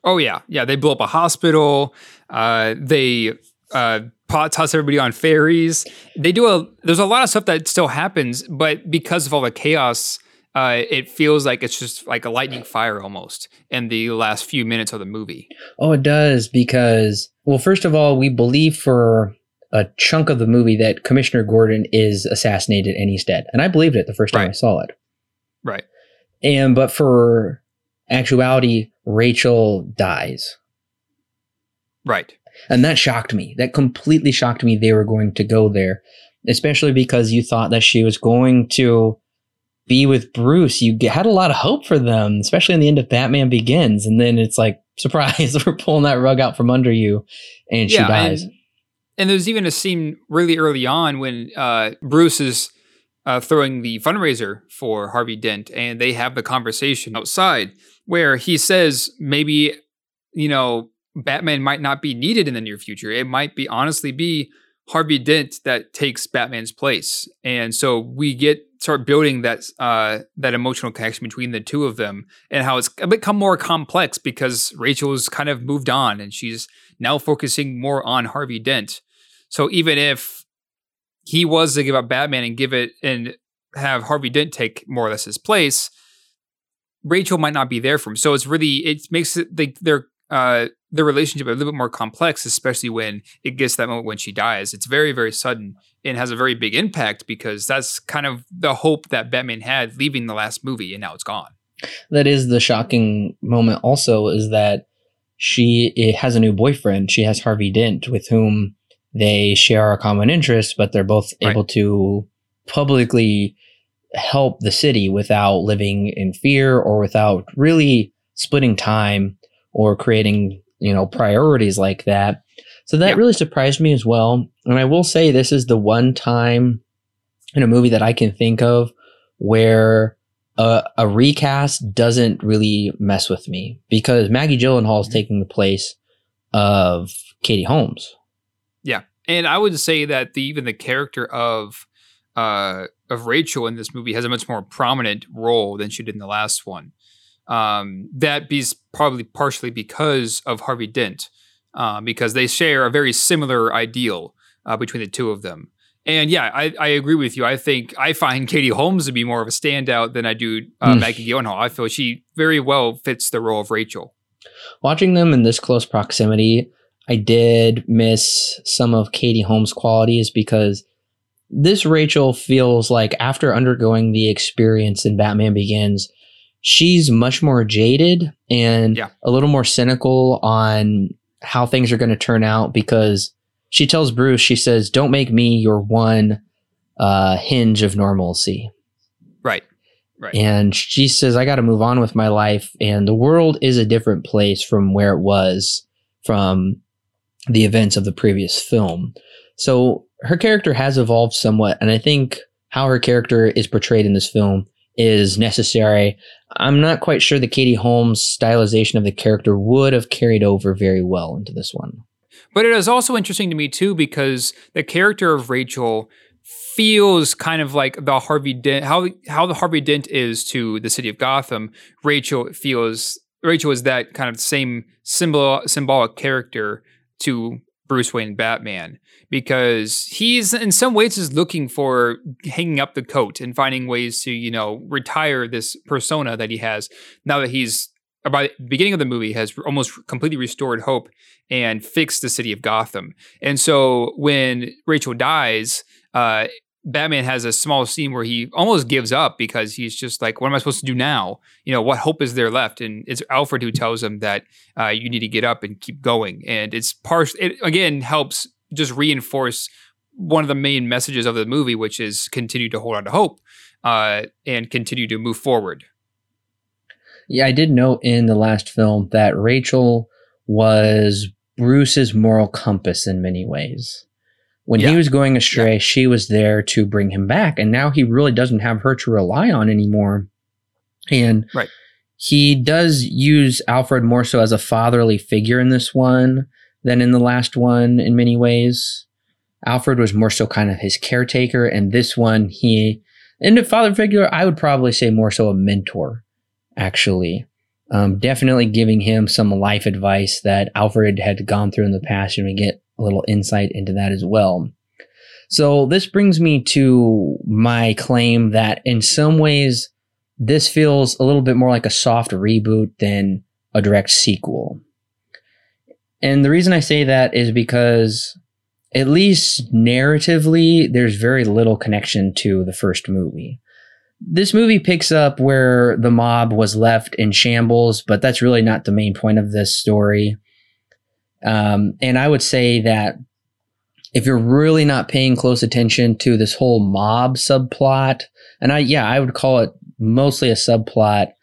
Oh yeah, yeah. They blow up a hospital. Uh, they uh, toss everybody on ferries. They do a. There's a lot of stuff that still happens, but because of all the chaos uh, it feels like it's just like a lightning fire almost in the last few minutes of the movie.
Oh, it does because well, first of all, we believe for a chunk of the movie that Commissioner Gordon is assassinated and he's dead, and I believed it the first time right. I saw it.
Right.
And but for actuality, Rachel dies.
Right.
And that shocked me. That completely shocked me. They were going to go there, especially because you thought that she was going to be with Bruce, you had a lot of hope for them, especially in the end of Batman Begins. And then it's like, (laughs) surprise, we're pulling that rug out from under you, and she yeah, dies.
And, and, there's even a scene really early on when uh, Bruce is uh, throwing the fundraiser for Harvey Dent, and they have the conversation outside where he says maybe, you know, Batman might not be needed in the near future. It might be honestly be Harvey Dent that takes Batman's place. And so we get start building that uh, that emotional connection between the two of them and how it's become more complex because Rachel's kind of moved on and she's now focusing more on Harvey Dent. So even if he was to give up Batman and give it and have Harvey Dent take more or less his place, Rachel might not be there for him. So it's really it makes it they, they're uh, the relationship a little bit more complex, especially when it gets to that moment when she dies. It's very, very sudden and has a very big impact because that's kind of the hope that Batman had leaving the last movie, and now it's gone.
That is the shocking moment. Also, is that she has a new boyfriend. She has Harvey Dent, with whom they share a common interest, but they're both right. able to publicly help the city without living in fear or without really splitting time or creating you know priorities like that. So that yeah. really surprised me as well. And i will say this is the one time in a movie that i can think of where a, a recast doesn't really mess with me because maggie gyllenhaal is mm-hmm. taking the place of katie holmes.
Yeah. And i would say that the even the character of uh of rachel in this movie has a much more prominent role than she did in the last one um, that be probably partially because of Harvey Dent, uh, because they share a very similar ideal uh, between the two of them. And yeah, I, I, agree with you. I think I find (laughs) Katie Holmes to be more of a standout than I do uh, mm. Maggie Gyllenhaal. I feel she very well fits the role of Rachel.
Watching them in this close proximity, I did miss some of Katie Holmes' qualities because this Rachel feels like after undergoing the experience in Batman Begins, she's much more jaded and yeah. a little more cynical on how things are going to turn out because she tells Bruce, she says, "Don't make me your one uh, hinge of normalcy."
Right. Right.
And she says, "I got to move on with my life, and the world is a different place from where it was from the events of the previous film." So her character has evolved somewhat, and I think how her character is portrayed in this film is necessary. I'm not quite sure the Katie Holmes stylization of the character would have carried over very well into this one.
But it is also interesting to me too because the character of Rachel feels kind of like the Harvey Dent how how the Harvey Dent is to the city of Gotham. Rachel feels Rachel is that kind of same symbol symbolic character to Bruce Wayne Batman because he's in some ways is looking for hanging up the coat and finding ways to you know retire this persona that he has now that he's by the beginning of the movie has almost completely restored hope and fixed the city of Gotham. And so when Rachel dies, uh, Batman has a small scene where he almost gives up because he's just like, "What am I supposed to do now? You know, what hope is there left?" And it's Alfred who tells him that uh, you need to get up and keep going. And it's part. It again helps just reinforce one of the main messages of the movie, which is continue to hold on to hope uh, and continue to move forward.
Yeah, I did note in the last film that Rachel was Bruce's moral compass in many ways. When yeah. he was going astray, yeah. she was there to bring him back. And now he really doesn't have her to rely on anymore. And
right.
he does use Alfred more so as a fatherly figure in this one than in the last one in many ways. Alfred was more so kind of his caretaker. And this one, he, in the father figure, I would probably say more so a mentor, actually. Um, definitely giving him some life advice that Alfred had gone through in the past, and we get a little insight into that as well. So, this brings me to my claim that in some ways, this feels a little bit more like a soft reboot than a direct sequel. And the reason I say that is because, at least narratively, there's very little connection to the first movie this movie picks up where the mob was left in shambles, but that's really not the main point of this story. Um, and I would say that if you're really not paying close attention to this whole mob subplot, and I, yeah, I would call it mostly a subplot.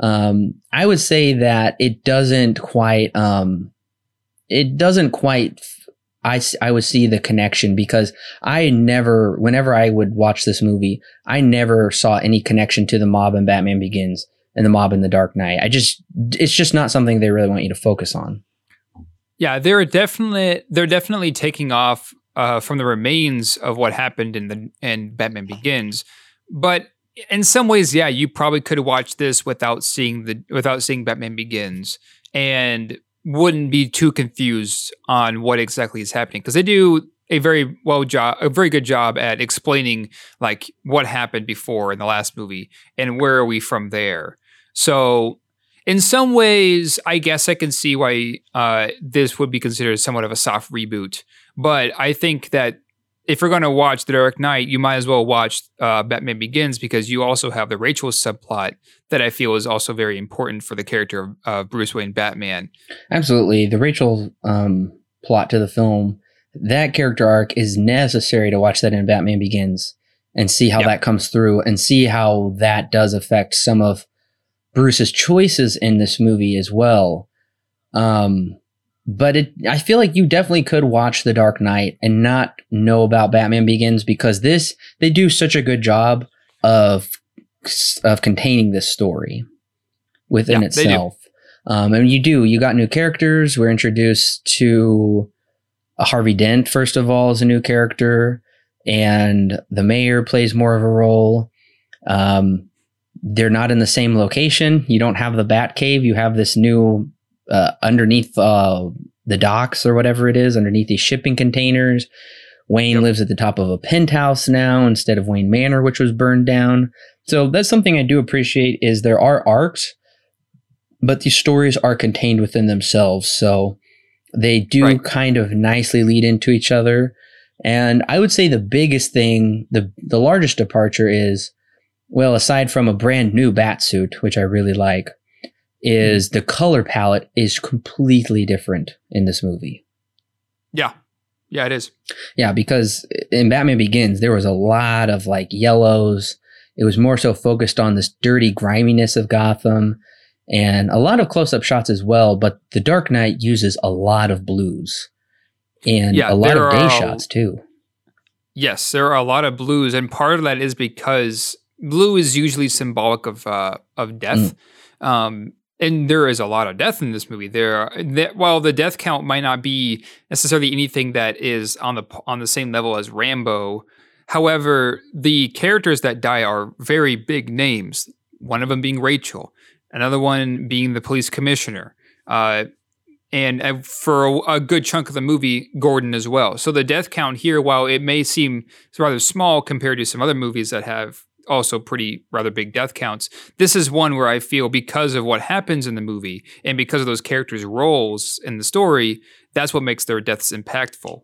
Um, I would say that it doesn't quite, um, it doesn't quite I, I would see the connection because I never, whenever I would watch this movie, I never saw any connection to the mob and Batman Begins and the mob in the Dark Knight. I just, it's just not something they really want you to focus on.
Yeah, they're definitely they're definitely taking off uh, from the remains of what happened in the in Batman Begins, but in some ways, yeah, you probably could have watched this without seeing the without seeing Batman Begins, and wouldn't be too confused on what exactly is happening because they do a very well job a very good job at explaining like what happened before in the last movie and where are we from there. So in some ways i guess i can see why uh, this would be considered somewhat of a soft reboot but i think that if you're going to watch The Dark Knight, you might as well watch uh, Batman Begins because you also have the Rachel subplot that I feel is also very important for the character of uh, Bruce Wayne Batman.
Absolutely. The Rachel um, plot to the film, that character arc is necessary to watch that in Batman Begins and see how yep. that comes through and see how that does affect some of Bruce's choices in this movie as well. Um, but it I feel like you definitely could watch The Dark Knight and not know about Batman Begins because this they do such a good job of of containing this story within yeah, itself. Um, and you do you got new characters. We're introduced to Harvey Dent first of all as a new character, and the mayor plays more of a role. Um, they're not in the same location. You don't have the Bat Cave. You have this new uh, underneath uh, the docks or whatever it is, underneath these shipping containers. Wayne yep. lives at the top of a penthouse now instead of Wayne Manor, which was burned down. So that's something I do appreciate is there are arcs, but these stories are contained within themselves. So they do right. kind of nicely lead into each other. And I would say the biggest thing, the the largest departure is, well, aside from a brand new bat suit, which I really like, is the color palette is completely different in this movie.
Yeah. Yeah, it is.
Yeah, because in Batman Begins, there was a lot of like yellows. It was more so focused on this dirty griminess of Gotham and a lot of close up shots as well. But The Dark Knight uses a lot of blues and yeah, a lot of day are, shots too.
Yes, there are a lot of blues. And part of that is because blue is usually symbolic of, uh, of death. Mm. Um, and there is a lot of death in this movie. There, that, while the death count might not be necessarily anything that is on the on the same level as Rambo, however, the characters that die are very big names. One of them being Rachel, another one being the police commissioner, uh, and uh, for a, a, good chunk of the movie, Gordon as well. So the death count here, while it may seem rather small compared to some other movies that have also pretty rather big death counts. This is one where I feel because of what happens in the movie and because of those characters' roles in the story, that's what makes their deaths impactful.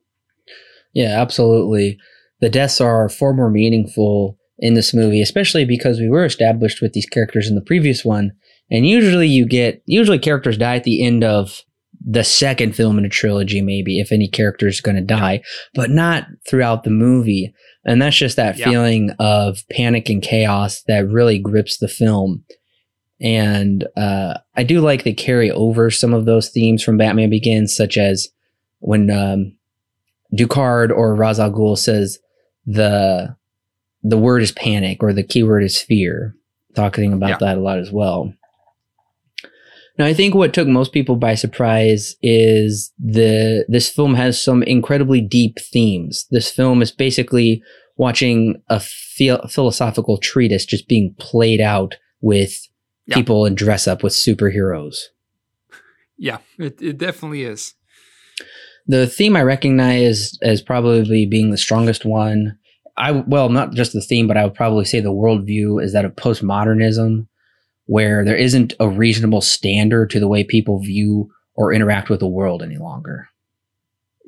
Yeah, absolutely. the deaths are far more meaningful in this movie, especially because we were established with these characters in the previous one. And usually you get, usually characters die at the end of the second film in a trilogy, maybe if any character is going to die, but not throughout the movie. And that's just that
Yeah.
feeling of panic and chaos that really grips the film. And uh, I do like they carry over some of those themes from Batman Begins, such as when um, Ducard or Ra's al Ghul says the the word is panic or the keyword is fear, talking about
Yeah.
that a lot as well. Now, I think what took most people by surprise is the this film has some incredibly deep themes. This film is basically watching a phil- philosophical treatise just being played out with
Yeah.
people in dress up with superheroes.
Yeah, it, it definitely is.
The theme I recognize as probably being the strongest one. I well, not just the theme, but I would probably say the worldview is that of postmodernism, where there isn't a reasonable standard to the way people view or interact with the world any longer.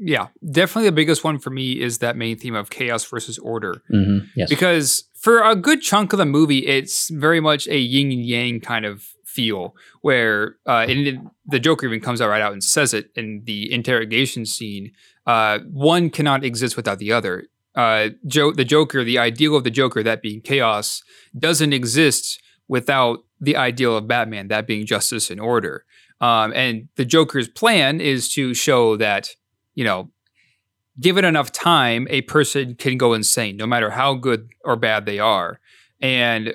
Yeah, definitely the biggest one for me is that main theme of chaos versus order.
hmm Yes.
because for a good chunk of the movie, it's very much a yin and yang kind of feel, where uh, and the Joker even comes out right out and says it in the interrogation scene. Uh, one cannot exist without the other. Uh, jo- the Joker, the ideal of the Joker, that being chaos, doesn't exist without the ideal of Batman, that being justice and order. Um, and the Joker's plan is to show that, you know, given enough time, a person can go insane, no matter how good or bad they are. And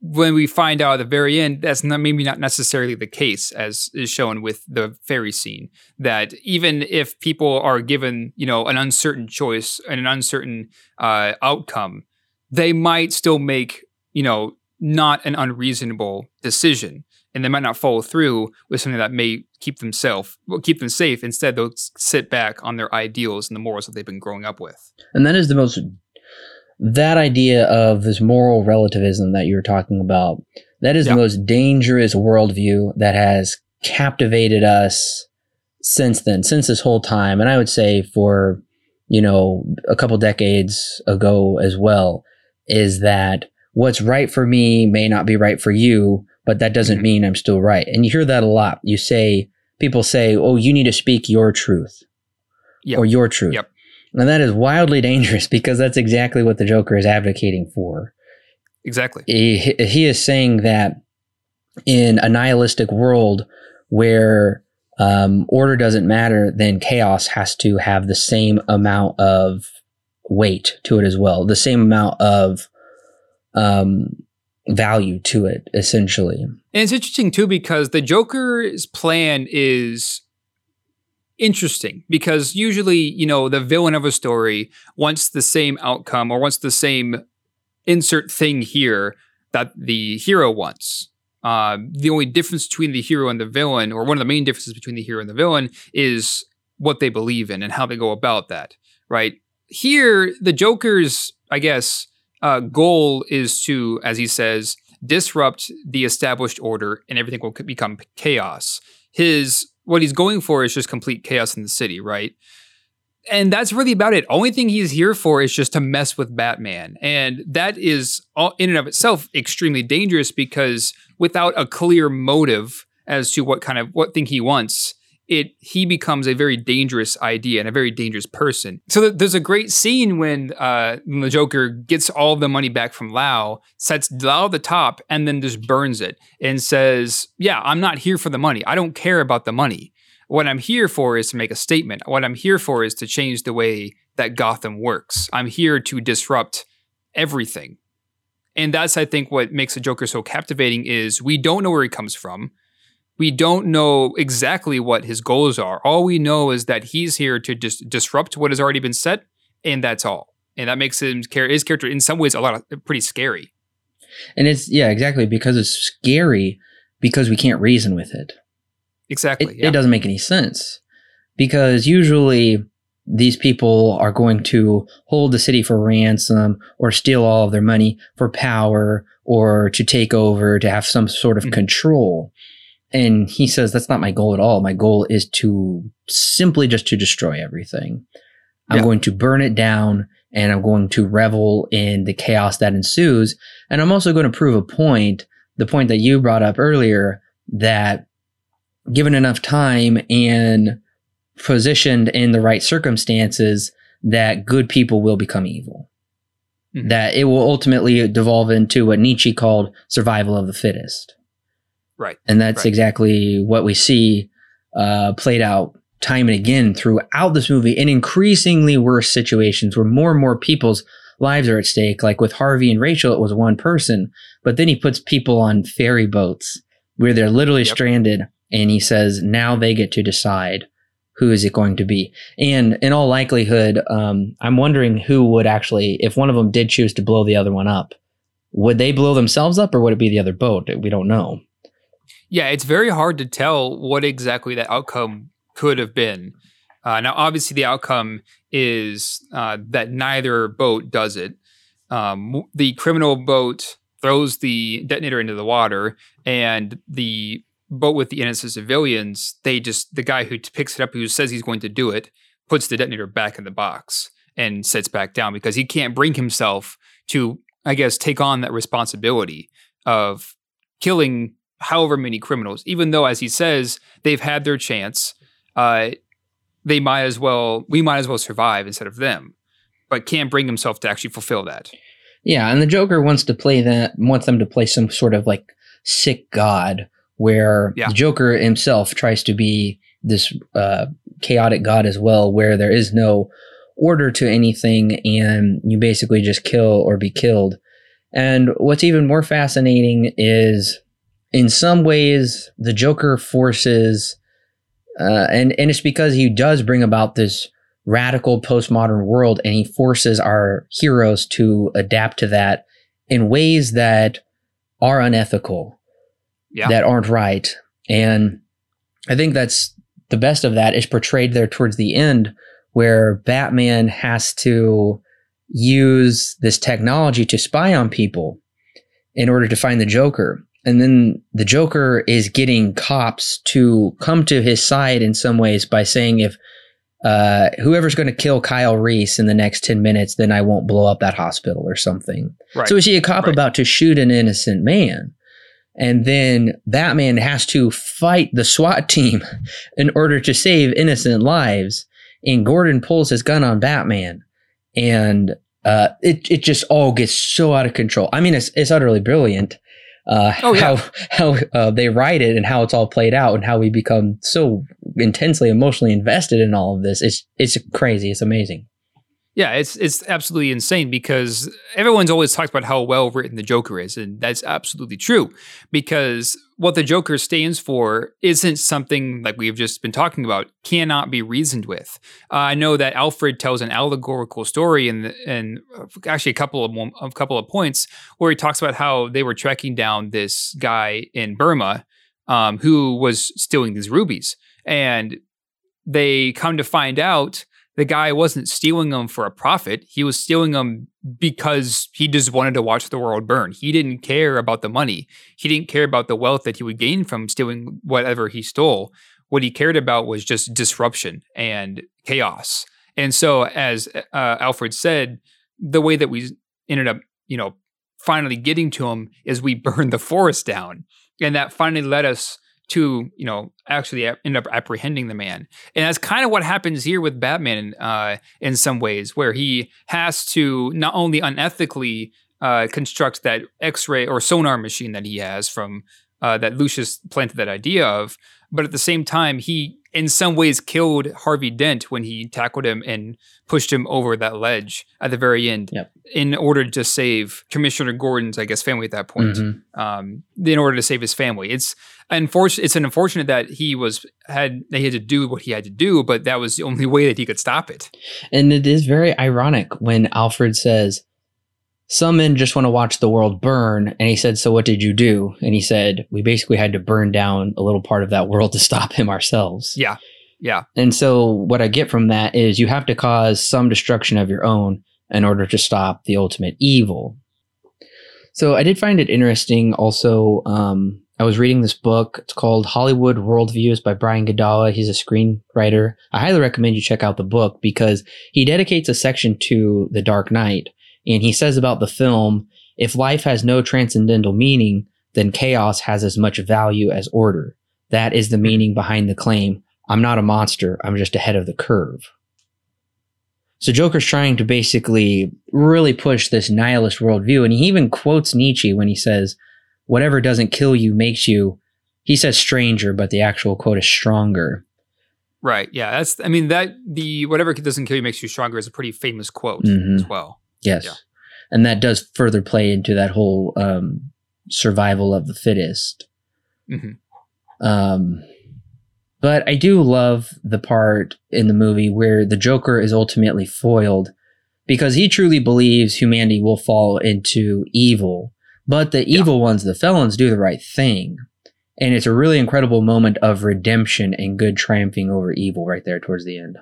when we find out at the very end, that's not maybe not necessarily the case, as is shown with the ferry scene. That even if people are given, you know, an uncertain choice and an uncertain uh, outcome, they might still make, you know, not an unreasonable decision, and they might not follow through with something that may keep themselves well, keep them safe. Instead, they'll sit back on their ideals and the morals that they've been growing up with.
And that is the most that idea of this moral relativism that you're talking about. That is
Yeah.
the most dangerous worldview that has captivated us since then, since this whole time. And I would say for, you know, a couple decades ago as well, is that what's right for me may not be right for you, but that doesn't
Mhm.
mean I'm still right. And you hear that a lot. You say, people say, oh, you need to speak your truth
Yep.
or your truth.
Yep.
And that is wildly (laughs) dangerous because that's exactly what the Joker is advocating for.
Exactly.
He, he is saying that in a nihilistic world where um, order doesn't matter, then chaos has to have the same amount of weight to it as well, the same amount of um, value to it, essentially.
And it's interesting too because the Joker's plan is interesting because usually, you know, the villain of a story wants the same outcome or wants the same insert thing here that the hero wants. Uh, the only difference between the hero and the villain, or one of the main differences between the hero and the villain, is what they believe in and how they go about that, right? Here, the Joker's, I guess, uh, goal is to, as he says, disrupt the established order and everything will become chaos. His what he's going for is just complete chaos in the city, right? And that's really about it. Only thing he's here for is just to mess with Batman. And that is all in and of itself extremely dangerous because without a clear motive as to what kind of what thing he wants, it he becomes a very dangerous idea and a very dangerous person. So th- there's a great scene when uh, the Joker gets all the money back from Lau, sets Lau at the top, and then just burns it and says, "Yeah, I'm not here for the money. I don't care about the money. What I'm here for is to make a statement. What I'm here for is to change the way that Gotham works. I'm here to disrupt everything." And that's I think what makes the Joker so captivating is we don't know where he comes from we don't know exactly what his goals are. All we know is that he's here to just disrupt what has already been set, and that's all. And that makes him his character in some ways a lot of pretty scary.
And it's, yeah, exactly, because it's scary because we can't reason with it.
Exactly.
it,
yeah.
it doesn't make any sense because usually these people are going to hold the city for ransom or steal all of their money for power or to take over to have some sort of
Mhm.
control and he says that's not my goal at all my goal is to simply just to destroy everything i'm
Yeah.
going to burn it down and I'm going to revel in the chaos that ensues. And I'm also going to prove a point, the point that you brought up earlier, that given enough time and positioned in the right circumstances, that good people will become evil. Mm-hmm. That it will ultimately devolve into what Nietzsche called survival of the fittest.
Right.
And that's
right.
exactly what we see uh, played out time and again throughout this movie in increasingly worse situations where more and more people's lives are at stake. Like with Harvey and Rachel, it was one person, but then he puts people on ferry boats where they're literally yep. stranded and he says, now they get to decide who is it going to be. And in all likelihood, um, I'm wondering who would actually, if one of them did choose to blow the other one up, would they blow themselves up or would it be the other boat? We don't know.
Yeah, it's very hard to tell what exactly that outcome could have been. Uh, now, obviously, the outcome is uh, that neither boat does it. Um, the criminal boat throws the detonator into the water, and the boat with the innocent civilians, they just, the guy who picks it up, who says he's going to do it, puts the detonator back in the box and sits back down because he can't bring himself to, I guess, take on that responsibility of killing however many criminals, even though, as he says, they've had their chance uh, they might as well we might as well survive instead of them, but can't bring himself to actually fulfill that.
Yeah, and the Joker wants to play that wants them to play some sort of like sick god where yeah. the Joker himself tries to be this uh, chaotic god as well, where there is no order to anything and you basically just kill or be killed. And what's even more fascinating is in some ways the Joker forces uh, and and it's because he does bring about this radical postmodern world, and he forces our heroes to adapt to that in ways that are unethical, yeah. that aren't right. And I think that's the best of that is portrayed there towards the end, where Batman has to use this technology to spy on people in order to find the Joker and then the Joker is getting cops to come to his side in some ways by saying if uh, whoever's going to kill Kyle Reese in the next 10 minutes, then I won't blow up that hospital or something. Right. So we see a cop right. about to shoot an innocent man. And then Batman has to fight the SWAT team (laughs) in order to save innocent lives. And Gordon pulls his gun on Batman. And uh, it, it just all gets so out of control. I mean, it's, it's utterly brilliant uh, oh, yeah. how (laughs) how uh, they write it and how it's all played out and how we become so intensely emotionally invested in all of this. It's it's crazy. It's amazing.
Yeah, it's it's absolutely insane because everyone's always talked about how well written the Joker is, and that's absolutely true. Because what the Joker stands for isn't something like we've just been talking about, cannot be reasoned with. Uh, I know that Alfred tells an allegorical story and and actually a couple of a couple of points where he talks about how they were tracking down this guy in Burma um, who was stealing these rubies, and they come to find out the guy wasn't stealing them for a profit. He was stealing them because he just wanted to watch the world burn. He didn't care about the money. He didn't care about the wealth that he would gain from stealing whatever he stole. What he cared about was just disruption and chaos. And so, as uh, Alfred said, the way that we ended up, you know, finally getting to him is we (laughs) burned the forest down. And that finally led us to you know actually end up apprehending the man. And that's kind of what happens here with batman uh, in some ways where he has to not only unethically uh, construct that x-ray or sonar machine that he has from uh, that lucius planted that idea of but at the same time he in some ways killed Harvey Dent when he tackled him and pushed him over that ledge at the very end
yep.
in order to save Commissioner Gordon's, I guess, family at that point. Mm-hmm. Um, in order to save his family, it's unfortunate. It's an unfortunate that he was had he had to do what he had to do, but that was the only way that he could stop it.
And it is very ironic when Alfred says, some men just want to watch the world burn. And he said, So what did you do? And he said, We basically had to burn down a little part of that world to (laughs) stop him ourselves.
Yeah. Yeah.
And so what I get from that is you have to cause some destruction of your own in order to stop the ultimate evil. So I did find it interesting also. Um, I was reading this book. It's called Hollywood Worldviews by Brian Godawa. He's a screenwriter. I highly recommend you check out the book because he dedicates a section to The Dark Knight. And he says about the film if life has no transcendental meaning, then chaos has as much value as order. That is the meaning behind the claim I'm not a monster, I'm just ahead of the curve. So Joker's trying to basically really push this nihilist worldview. And he even quotes Nietzsche when he says, whatever doesn't kill you makes you, he says stranger, but the actual quote is stronger.
Right. Yeah. That's, I mean, that the whatever doesn't kill you makes you stronger is a pretty famous quote mm-hmm. as well.
Yes. Yeah. And that does further play into that whole um, survival of the fittest. Mm-hmm. Um, but I do love the part in the movie where the Joker is ultimately foiled because he truly believes humanity will fall into evil. But the yeah. evil ones, the felons, do the right thing. And it's a really incredible moment of redemption and good triumphing over evil right there towards the end.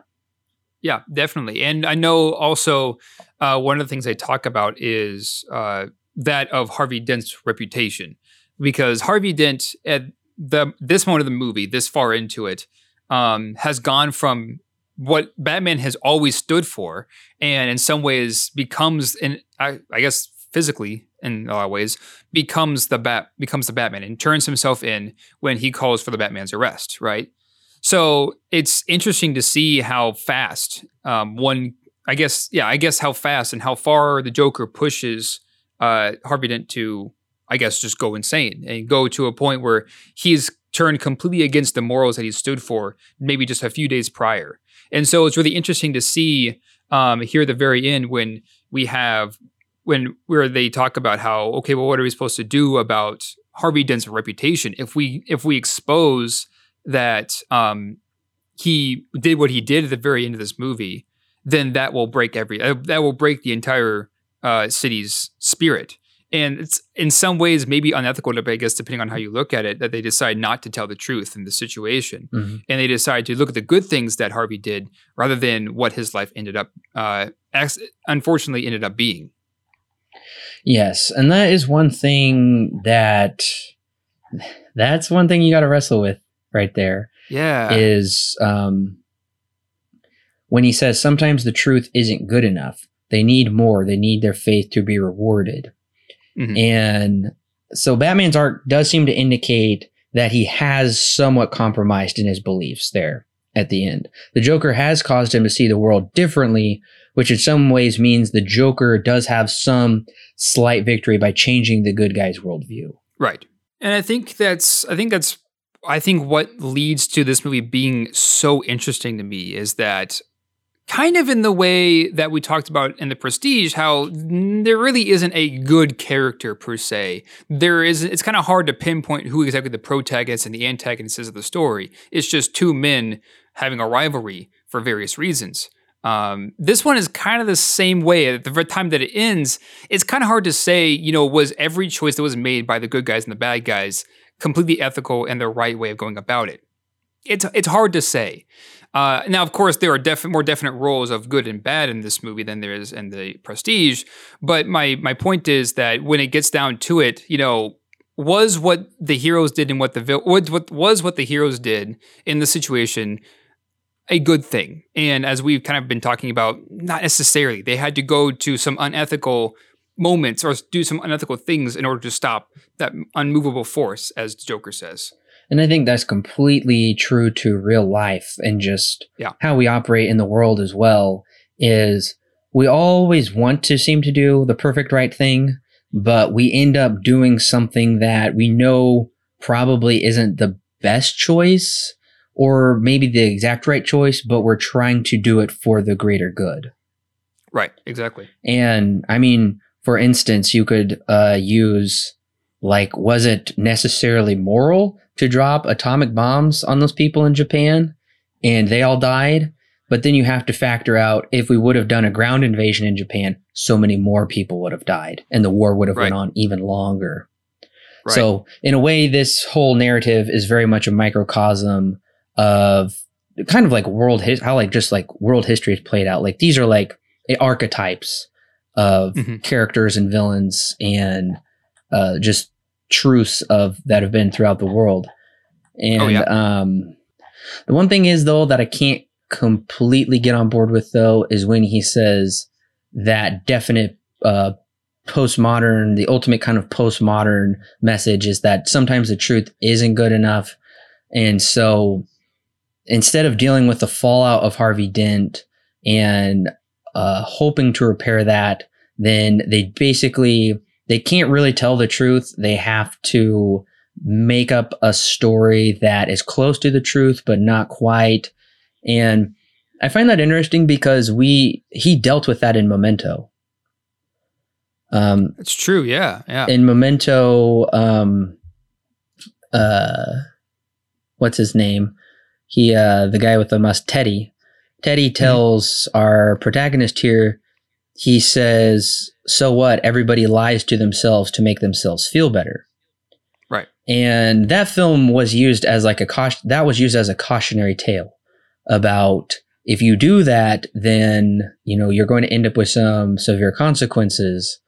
Yeah, definitely. And I know also uh, one of the things they talk about is uh, that of Harvey Dent's reputation. Because Harvey Dent, at the this moment of the movie, this far into it, um, has gone from what Batman has always stood for, and in some ways becomes, in I, I guess physically in a lot of ways, becomes the bat becomes the Batman and turns himself in when he calls for the Batman's arrest. Right. So it's interesting to see how fast um, one. I guess yeah. I guess how fast and how far the Joker pushes uh, Harvey Dent to I guess, just go insane and go to a point where he's turned completely against the morals that he stood for maybe just a few days prior. And so it's really interesting to see um, here at the very end when we have when where they talk about how okay, well, what are we supposed to do about Harvey Dent's reputation if we if we expose that um, he did what he did at the very end of this movie, then that will break every uh, that will break the entire uh, city's spirit and it's in some ways maybe unethical, I guess, depending on how you look at it, that they decide not to tell the truth in the situation, mm-hmm. and they decide to look at the good things that Harvey did rather than what his life ended up, uh, unfortunately, ended up being.
Yes, and that is one thing that that's one thing you got to wrestle with right there.
Yeah,
is um, when he says sometimes the truth isn't good enough. They need more. They need their faith to be rewarded. Mm-hmm. And so Batman's art does seem to indicate that he has somewhat compromised in his beliefs there at the end. The Joker has caused him to see the world differently, which in some ways means the Joker does have some slight victory by changing the good guy's worldview.
Right. And I think that's I think that's I think what leads to this movie being so interesting to me is that kind of in the way that we talked about in the prestige how there really isn't a good character per se. There is it's kind of hard to pinpoint who exactly the protagonist and the antagonist is of the story. It's just two men having a rivalry for various reasons. Um, this one is kind of the same way. At the time that it ends it's kind of hard to say you know was every choice that was made by the good guys and the bad guys completely ethical and the right way of going about it it's it's hard to say uh, now, of course, there are def- more definite roles of good and bad in this movie than there is in the Prestige. But my my point is that when it gets down to it, you know, was what the heroes did and what the vil- what was what the heroes did in the situation a good thing? And as we've kind of been talking about, not necessarily. They had to go to some unethical moments or do some unethical things in order to stop that unmovable force, as Joker says.
And I think that's completely true to real life and just yeah. how we operate in the world as well is we always want to seem to do the perfect right thing, but we end up doing something that we know probably isn't the best choice or maybe the exact right choice, but we're trying to do it for the greater good.
Right, exactly.
And I mean, for instance, you could uh, use like, was it necessarily moral to drop atomic bombs on those people in Japan and they all died. But then you have to factor out if we would have done a ground invasion in Japan, so many more people would have died and the war would have right. went on even longer. Right. So in a way, this whole narrative is very much a microcosm of kind of like world his how like just like world history is played out. Like these are like archetypes of mm-hmm. characters and villains and uh, just truths of that have been throughout the world. And
Oh, yeah.
um, the one thing is though that I can't completely get on board with though is when he says that definite uh, postmodern, the ultimate kind of postmodern message is that sometimes the truth isn't good enough, and so instead of dealing with the fallout of Harvey Dent and uh, hoping to repair that, then they basically they can't really tell the truth. They have to make up a story that is close to the truth but not quite. And I find that interesting because we he dealt with that in Memento. Um,
It's true. Yeah. Yeah.
in Memento, um, uh, what's his name? He, uh, the guy with the must, Teddy. Teddy tells our protagonist here, he says, So what? Everybody lies to themselves to make themselves feel better.
Right.
And that film was used as like a caution, that was used as a cautionary tale about if you do that, then, you know, you're going to end up with some severe consequences.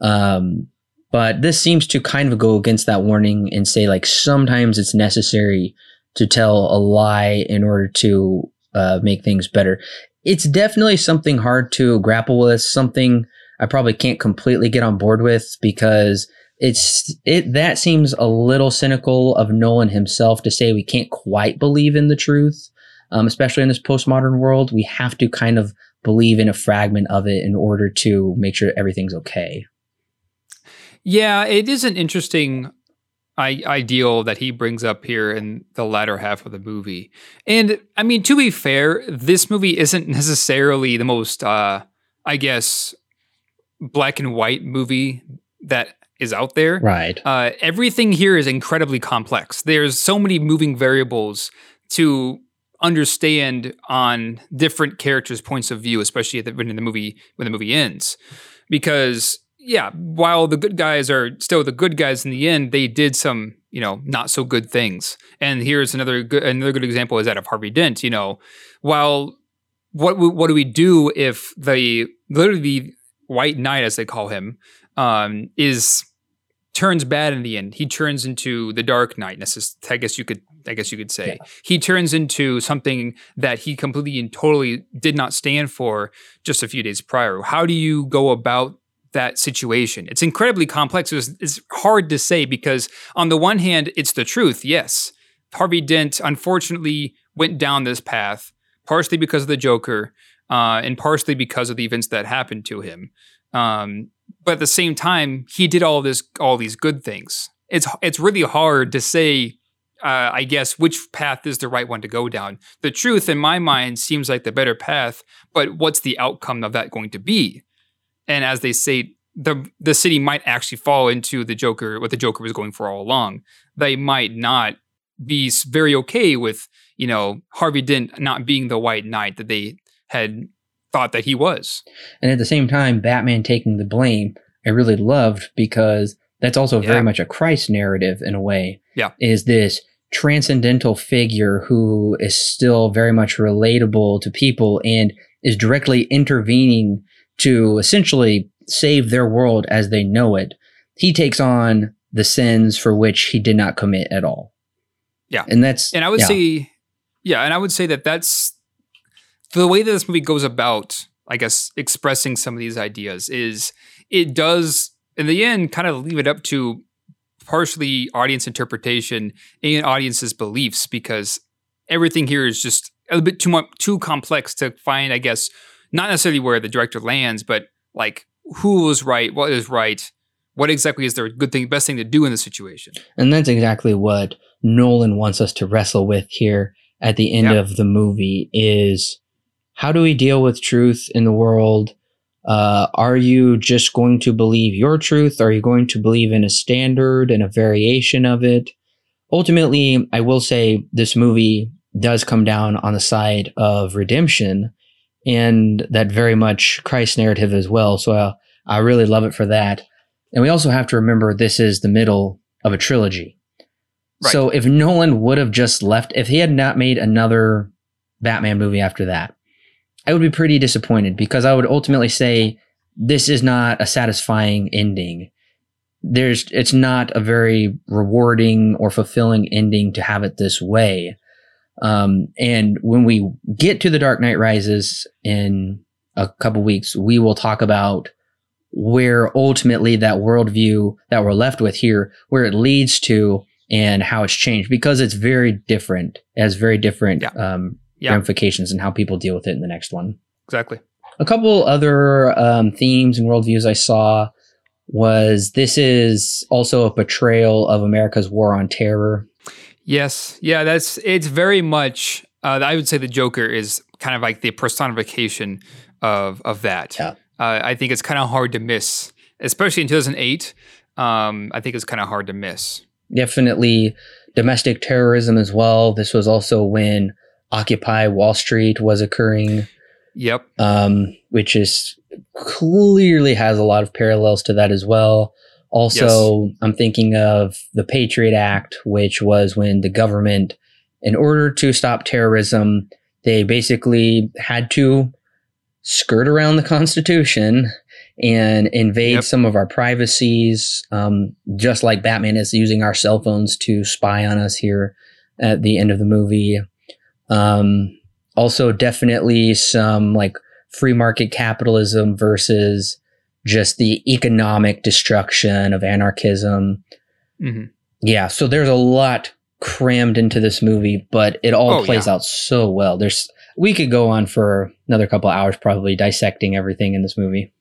Um, but this seems to kind of go against that warning and say like sometimes it's necessary to tell a lie in order to uh, make things better. It's definitely something hard to grapple with, something I probably can't completely get on board with because it's it that seems a little cynical of Nolan himself to say we can't quite believe in the truth, um, especially in this postmodern world. We have to kind of believe in a fragment of it in order to make sure everything's okay.
Yeah, it is an interesting ideal that he brings up here in the latter half of the movie. And I mean, to be fair, this movie isn't necessarily the most, uh, I guess, black and white movie that is out there.
Right.
Uh, everything here is incredibly complex. There's so many moving variables to understand on different characters' points of view, especially at the, when the movie when the movie ends, because yeah, while the good guys are still the good guys in the end, they did some you know not so good things. And here's another good another good example is that of Harvey Dent. You know, while what what do we do if the literally the White Knight, as they call him, um, is turns bad in the end. He turns into the Dark Knight. Necess- I guess you could. I guess you could say he turns into something that he completely and totally did not stand for just a few days prior. How do you go about that situation? It's incredibly complex. It's, it's hard to say because on the one hand, it's the truth. Yes, Harvey Dent unfortunately went down this path partially because of the Joker, uh, and partially because of the events that happened to him. Um, but at the same time, he did all this, all these good things. It's it's really hard to say, uh, I guess, which path is the right one to go down. The truth, in my mind, seems like the better path. But what's the outcome of that going to be? And as they say, the the city might actually fall into the Joker, what the Joker was going for all along. They might not be very okay with, you know, Harvey Dent not being the White Knight that they had thought that he was.
And at the same time, Batman taking the blame, I really loved because that's also very much a Christ narrative in a way.
Yeah.
Is this transcendental figure who is still very much relatable to people and is directly intervening to essentially save their world as they know it. He takes on the sins for which he did not commit at all.
Yeah.
And that's
And I would
yeah.
say, yeah, and I would say that that's the way that this movie goes about, I guess, expressing some of these ideas is it does, in the end, kind of leave it up to partially audience interpretation and audience's beliefs because everything here is just a bit too much too complex to find, I guess, not necessarily where the director lands, but like who was right, what is right, what exactly is the good thing, best thing to do in the situation.
And that's exactly what Nolan wants us to wrestle with here at the end
Yeah.
of the movie is how do we deal with truth in the world? Uh, are you just going to believe your truth? Are you going to believe in a standard and a variation of it? Ultimately, I will say this movie does come down on the side of redemption and that very much Christ narrative as well. So I, I really love it for that. And we also have to remember this is the middle of a trilogy.
Right.
So if Nolan would have just left, if he had not made another Batman movie after that, I would be pretty disappointed because I would ultimately say this is not a satisfying ending. there's it's not a very rewarding or fulfilling ending to have it this way. Um, and when we get to the Dark Knight Rises in a couple weeks, we will talk about where ultimately that worldview that we're left with here, where it leads to and how it's changed because it's very different. It has very different
Yeah.
um,
Yeah.
ramifications and how people deal with it in the next one.
Exactly.
A couple other um, themes and worldviews I saw was this is also a portrayal of America's war on terror.
Yes. Yeah, that's it's very much uh, I would say the Joker is kind of like the personification of of that.
Yeah.
Uh, I think it's kind of hard to miss, especially in 2008. Um, I think it's kind of hard to miss.
Definitely domestic terrorism as well. This was also when Occupy Wall Street was occurring,
Yep.
um, which is clearly has a lot of parallels to that as well. Also, I'm thinking of the Patriot Act, which was when the government, in order to stop terrorism, they basically had to skirt around the Constitution and invade
Yep.
some of our privacies, um, just like Batman is using our cell phones to spy on us here at the end of the movie. Um, also, definitely some like free market capitalism versus just the economic destruction of anarchism.
hmm
Yeah, so there's a lot crammed into this movie, but it all
Oh,
plays
yeah.
out so well. There's we could go on for another couple hours probably dissecting everything in this movie.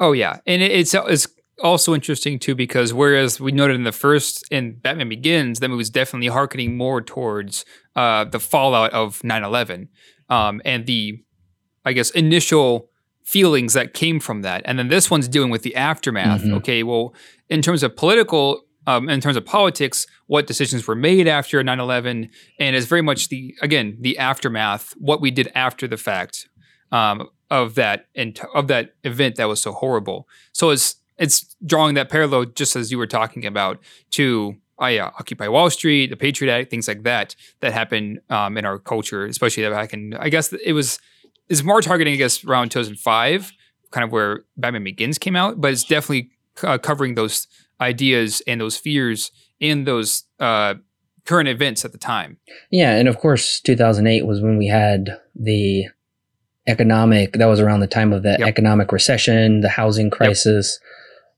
Oh yeah, and it's it's also interesting too because whereas we noted in the first in Batman Begins, that movie was definitely harkening more towards uh, the fallout of 9/11 um, and the, I guess, initial feelings that came from that, and then this one's dealing with the aftermath.
Mhm.
Okay, well, in terms of political. Um, in terms of politics, what decisions were made after 9/11, and it's very much the again the aftermath, what we did after the fact, um, of that and of that event that was so horrible. So it's it's drawing that parallel, just as you were talking about, to uh, yeah, Occupy Wall Street, the Patriot Act, things like that that happened um, in our culture, especially back in. I guess it was is more targeting, I guess, around 2005, kind of where Batman Begins came out, but it's definitely uh, covering those ideas and those fears and those uh, current events at the time.
Yeah, and of course 2008 was when we had the economic that was around the time of the
Yep.
economic recession, the housing crisis.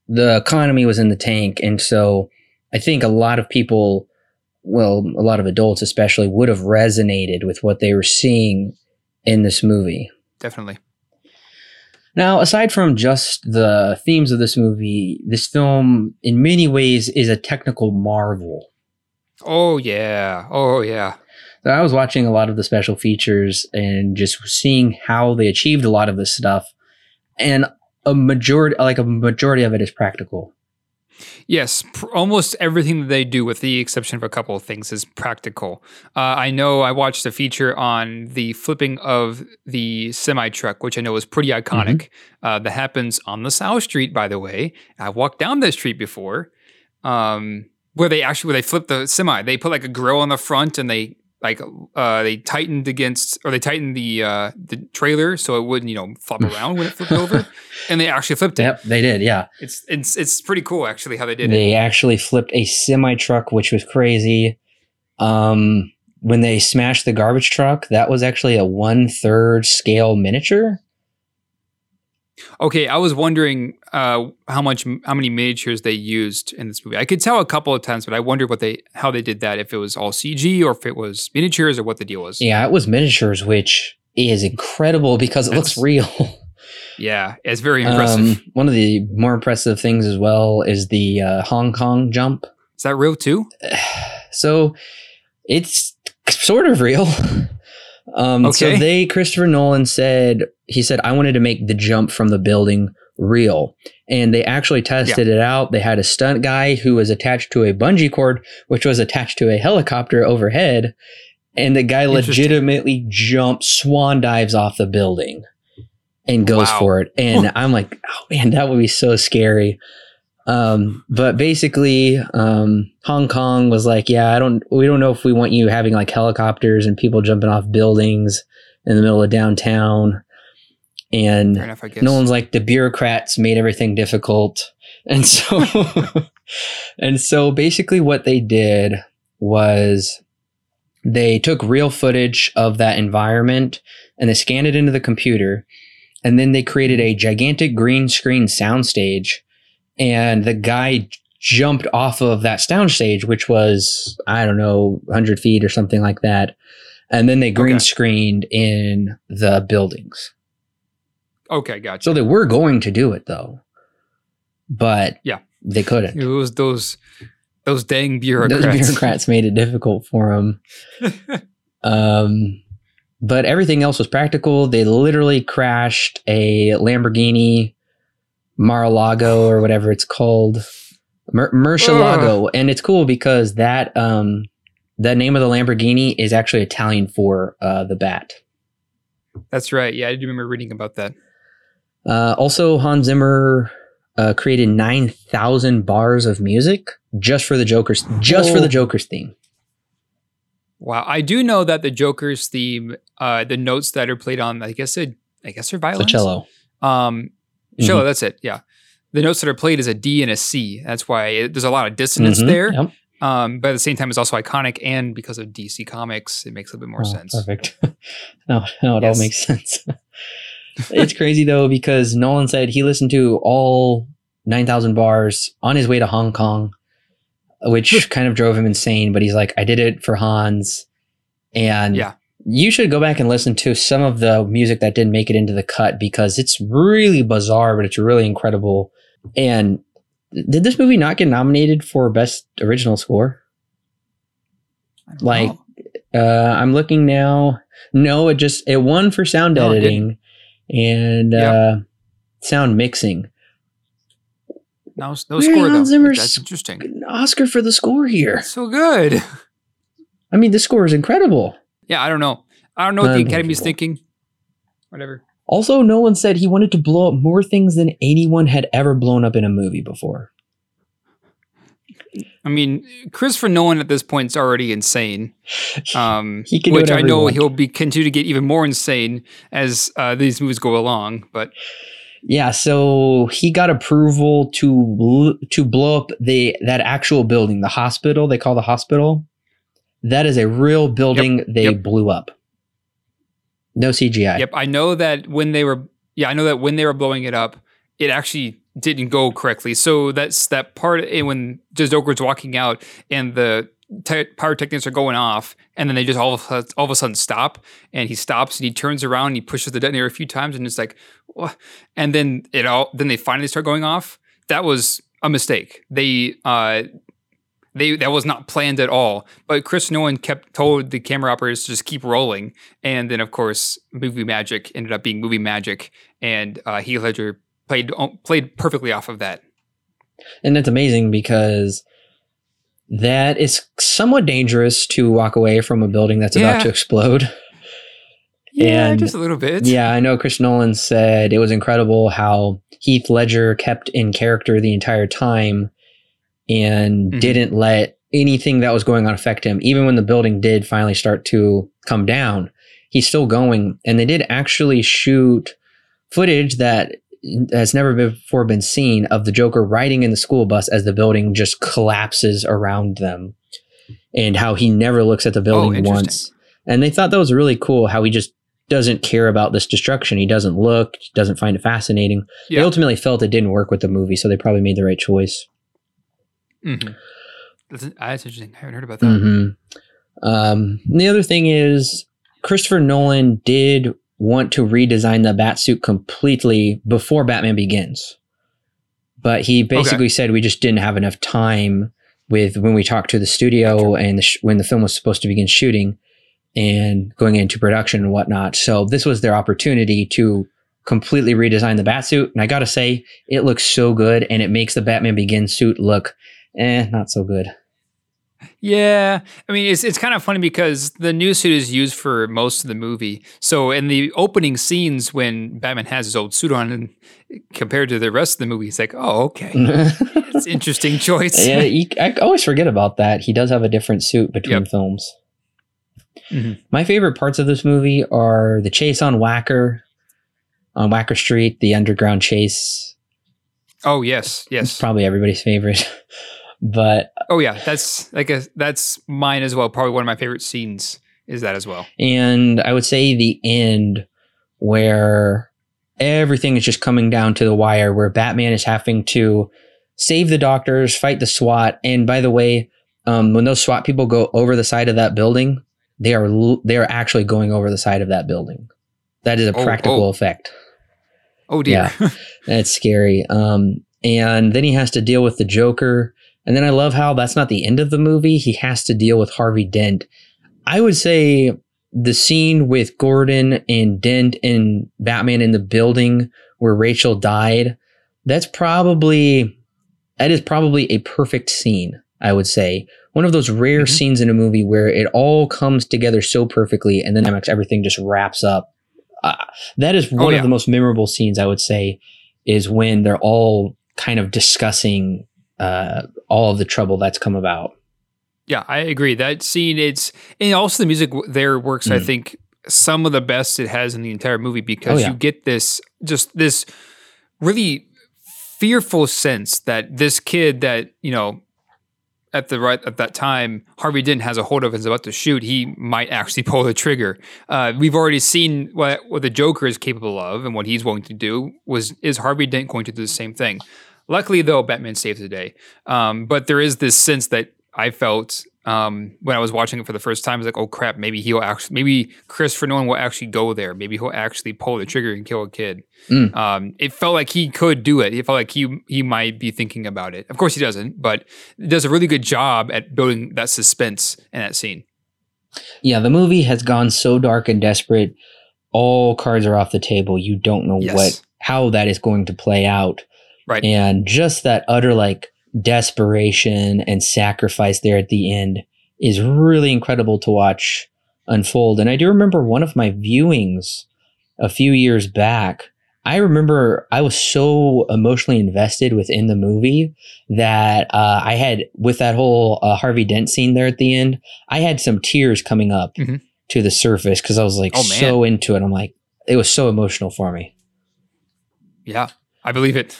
The economy was in the tank and so I think a lot of people well, a lot of adults especially would have resonated with what they were seeing in this movie.
Definitely.
Now, aside from just the themes of this movie, this film in many ways is a technical marvel.
Oh yeah. Oh yeah.
So I was watching a lot of the special features and just seeing how they achieved a lot of this stuff, and a majority, like a majority of it, is practical.
Yes, pr- almost everything that they do, with the exception of a couple of things, is practical. Uh, I know I watched a feature on the flipping of the semi truck, which I know is pretty iconic. Uh, that happens on the South Street, by the way. I walked down that street before, um, where they actually where they flip the semi. They put like a grill on the front, and they like uh, they tightened against or they tightened the uh, the trailer so it wouldn't you know flop (laughs) around when it flipped over, and they actually flipped it.
Yep, they did. Yeah,
It's it's it's pretty cool actually how they did it.
they actually flipped a semi truck, which was crazy. Um, when they smashed the garbage truck, that was actually a one third scale miniature.
Okay, I was wondering uh, how much how many miniatures they used in this movie. I could tell a couple of times, but I wondered what they how they did that. If it was all CG or if it was miniatures or what the deal was.
Yeah, it was miniatures, which is incredible because it looks real. (laughs)
Yeah, it's very impressive.
Um, one of the more impressive things as well is the uh, Hong Kong jump.
Is that real too? (sighs)
So it's sort of real. (laughs) Um, So they, Christopher Nolan said, he said, I wanted to make the jump from the building real. And they actually tested it out. They had a stunt guy who was attached to a bungee cord, which was attached to a helicopter overhead. And the guy legitimately jumps, swan dives off the building and goes
Wow.
for it. And I'm like, oh man, that would be so scary. Um, but basically, um, Hong Kong was like, yeah, I don't, we don't know if we want you having like helicopters and people jumping off buildings in the middle of downtown. And
enough,
no one's like, the bureaucrats made everything difficult. (laughs) And so (laughs) and so basically, what they did was they took real footage of that environment and they scanned it into the computer. And then they created a gigantic green screen soundstage. And the guy jumped off of that soundstage, which was, I don't know, 100 feet or something like that. And then they green
Okay.
screened in the buildings.
Okay, gotcha.
So they were going to do it though, but
Yeah.
they couldn't.
it was those those dang bureaucrats.
Those bureaucrats made it difficult for them. (laughs) um, but everything else was practical. They literally crashed a Lamborghini Mar-a-Lago or whatever it's called, Mur- Murcielago, and it's cool because that um, the name of the Lamborghini is actually Italian for uh, the bat.
That's right. Yeah, I do remember reading about that.
Uh, also, Hans Zimmer uh, created nine thousand bars of music just for the Joker's, just for the Joker's theme.
Wow, I do know that the Joker's theme, uh, the notes that are played on, I guess it, I guess they're
The cello.
Um, Cello. That's it. Yeah, the notes that are played is a D and a C. That's why it, there's a lot of dissonance
Mhm,
there.
yep.
Um, but at the same time, it's also iconic, and because of DC Comics, it makes a bit more
Oh,
sense.
Perfect. (laughs) no, no, it
Yes.
all makes (laughs) sense. it's crazy though because Nolan said he listened to all nine thousand bars on his way to Hong Kong, which kind of drove him insane. But he's like, I did it for Hans, and
Yeah.
You should go back and listen to some of the music that didn't make it into the cut because it's really bizarre, but it's really incredible. And did this movie not get nominated for best original score? Like. Uh, I'm looking now. No, it just it won for sound
No,
editing and
Yep.
uh, sound mixing.
no, no score though.
Zimmer's-
That's interesting.
Oscar for the score here.
So good.
I mean, the score is incredible.
Yeah, I don't know. I don't know what the Academy's thinking. Whatever.
Also, Nolan said he wanted to blow up more things than anyone had ever blown up in a movie before.
I mean, Christopher Nolan at this point is already insane. (sighs) Um,
He can do
which I know he'll be continue to get even more insane as uh, these movies go along. But
Yeah, so he got approval to to blow up the that actual building, the hospital. They call the hospital. That is a real building they
yep.
blew up. No CGI.
yep, I know that when they were yeah, I know that when they were blowing it up, it actually didn't go correctly. So that's that part eh, when Joker's walking out and the te- pyrotechnics are going off, and then they just all of, a, all of a sudden stop, and he stops and he turns around and he pushes the detonator a few times, and it's like, what? and then it all then they finally start going off. That was a mistake. They uh they that was not planned at all. But Chris Nolan kept told the camera operators to just keep rolling, and then of course movie magic ended up being movie magic, and uh, Heath Ledger played played perfectly off of that.
And that's amazing because that is somewhat dangerous to walk away from a building that's
Yeah.
about to explode.
Yeah,
And-
just a little bit.
Yeah, I know Chris Nolan said it was incredible how Heath Ledger kept in character the entire time and
Mhm.
didn't let anything that was going on affect him. Even when the building did finally start to come down, he's still going. And they did actually shoot footage that has never before been seen of the Joker riding in the school bus as the building just collapses around them and how he never looks at the building
interesting.
once. And they thought that was really cool how he just doesn't care about this destruction. He doesn't look, doesn't find it fascinating. They ultimately felt it didn't work with the movie, so they probably made the right choice.
Mhm. That's, that's interesting. I haven't heard about that.
hmm Um, the other thing is, Christopher Nolan did want to redesign the Batsuit completely before Batman Begins, but he basically said we just didn't have enough time with when we talked to the studio and the sh- when the film was supposed to begin shooting and going into production and whatnot. So this was their opportunity to completely redesign the Batsuit, and I gotta say, it looks so good, and it makes the Batman Begins suit look, eh, not so good.
Yeah, I mean it's it's kind of funny because the new suit is used for most of the movie. So in the opening scenes when Batman has his old suit on, and compared to the rest of the movie, it's like, oh, okay, (laughs) it's an interesting choice.
yeah, he, I always forget about that. He does have a different suit between
Yep.
films.
Mhm.
My favorite parts of this movie are the chase on Wacker, on Wacker Street, the underground chase.
Oh yes,
It's
yes.
probably everybody's favorite. (laughs) but
oh yeah, that's like a that's mine as well. Probably one of my favorite scenes is that as well.
And I would say the end where everything is just coming down to the wire, where Batman is having to save the doctors, fight the SWAT, and by the way, um, when those SWAT people go over the side of that building, they are they are actually going over the side of that building. That is a
Oh,
practical
oh.
effect.
Oh dear. (laughs)
That's scary. Um, and then he has to deal with the Joker. And then I love how that's not the end of the movie. He has to deal with Harvey Dent. I would say the scene with Gordon and Dent and Batman in the building where Rachel died, that's probably that is probably a perfect scene, I would say. One of those rare
Mhm.
scenes in a movie where it all comes together so perfectly and then everything just wraps up. Uh, that is one
Oh, yeah.
of the most memorable scenes, I would say, is when they're all kind of discussing uh, all of the trouble that's come about.
Yeah, I agree. That scene, it's and also the music there works. I
Mm.
think some of the best it has in the entire movie because
Oh, yeah.
you get this just this really fearful sense that this kid that you know at the right at that time Harvey Dent has a hold of and is about to shoot, he might actually (laughs) pull the trigger. Uh, we've already seen what what the Joker is capable of and what he's willing to do. Was is Harvey Dent going to do the same thing? Luckily, though, Batman saves the day. Um, but there is this sense that I felt um, when I was watching it for the first time. I was like, oh crap, maybe he'll actually, maybe Christopher Nolan will actually go there. Maybe he'll actually pull the trigger and kill a kid.
Mm.
Um, it felt like he could do it. It felt like he he might be thinking about it. Of course, he doesn't, but does a really good job at building that suspense in that scene.
Yeah, the movie has gone so dark and desperate. All cards are off the table. You don't know
Yes.
what how that is going to play out.
Right.
And just that utter like desperation and sacrifice there at the end is really incredible to watch unfold. And I do remember one of my viewings a few years back. I remember I was so emotionally invested within the movie that uh, I had, with that whole uh, Harvey Dent scene there at the end, I had some tears coming up
Mhm.
to the surface because I was like
Oh,
so into it. I'm like, it was so emotional for me.
Yeah, I believe it.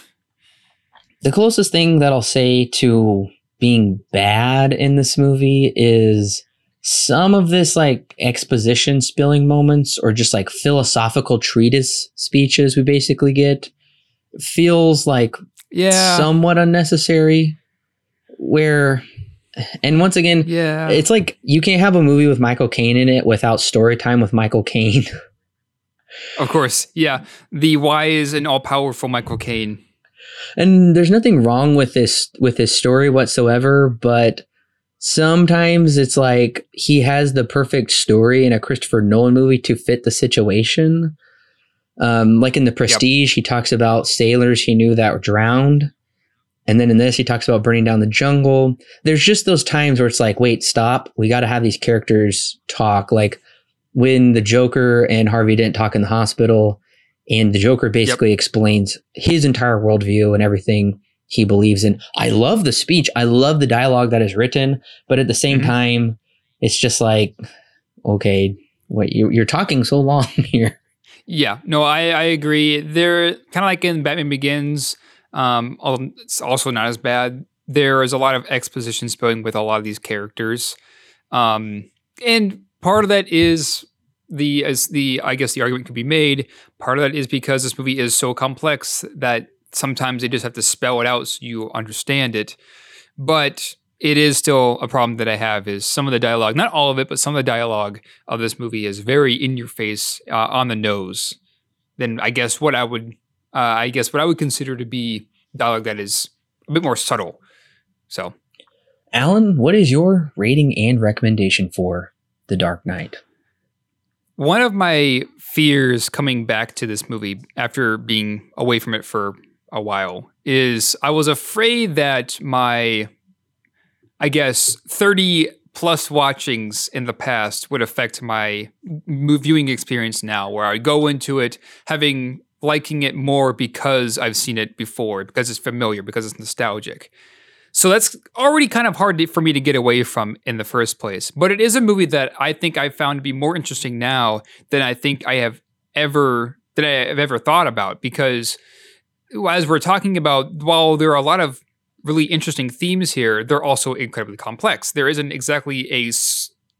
The closest thing that I'll say to being bad in this movie is some of this like exposition spilling moments or just like philosophical treatise speeches we basically get feels like
Yeah.
somewhat unnecessary where and once again
yeah.
it's like you can't have a movie with Michael Caine in it without story time with Michael Caine. (laughs)
of course. Yeah. The wise and all powerful Michael Caine.
And there's nothing wrong with this with this story whatsoever, but sometimes it's like he has the perfect story in a Christopher Nolan movie to fit the situation. Um, like in The Prestige, he talks about sailors he knew that were drowned. And then in this, he talks about burning down the jungle. There's just those times where it's like, wait, stop. We got to have these characters talk. Like when the Joker and Harvey Dent talk in the hospital, and the Joker basically explains his entire worldview and everything he believes in. I love the speech. I love the dialogue that is written, but at the same
Mhm.
time, it's just like, okay, what you, you're talking so long (laughs) here.
Yeah, no, I, I agree. They're kind of like in Batman Begins. Um, it's also not as bad. There is a lot of exposition spilling with a lot of these characters, um, and part of that is the as the I guess the argument could be made. Part of that is because this movie is so complex that sometimes they just have to spell it out so you understand it. But it is still a problem that I have is some of the dialogue, not all of it, but some of the dialogue of this movie is very in your face, uh, on the nose. Then I guess what I would, uh, I guess what I would consider to be dialogue that is a bit more subtle. So
Alan, what is your rating and recommendation for The Dark Knight?
One of my fears coming back to this movie after being away from it for a while is I was afraid that my, I guess, 30 plus watchings in the past would affect my viewing experience now, where I go into it having liking it more because I've seen it before, because it's familiar, because it's nostalgic. So that's already kind of hard for me to get away from in the first place. But it is a movie that I think I found to be more interesting now than I think I have ever that I have ever thought about because as we're talking about, while there are a lot of really interesting themes here, they're also incredibly complex. There isn't exactly a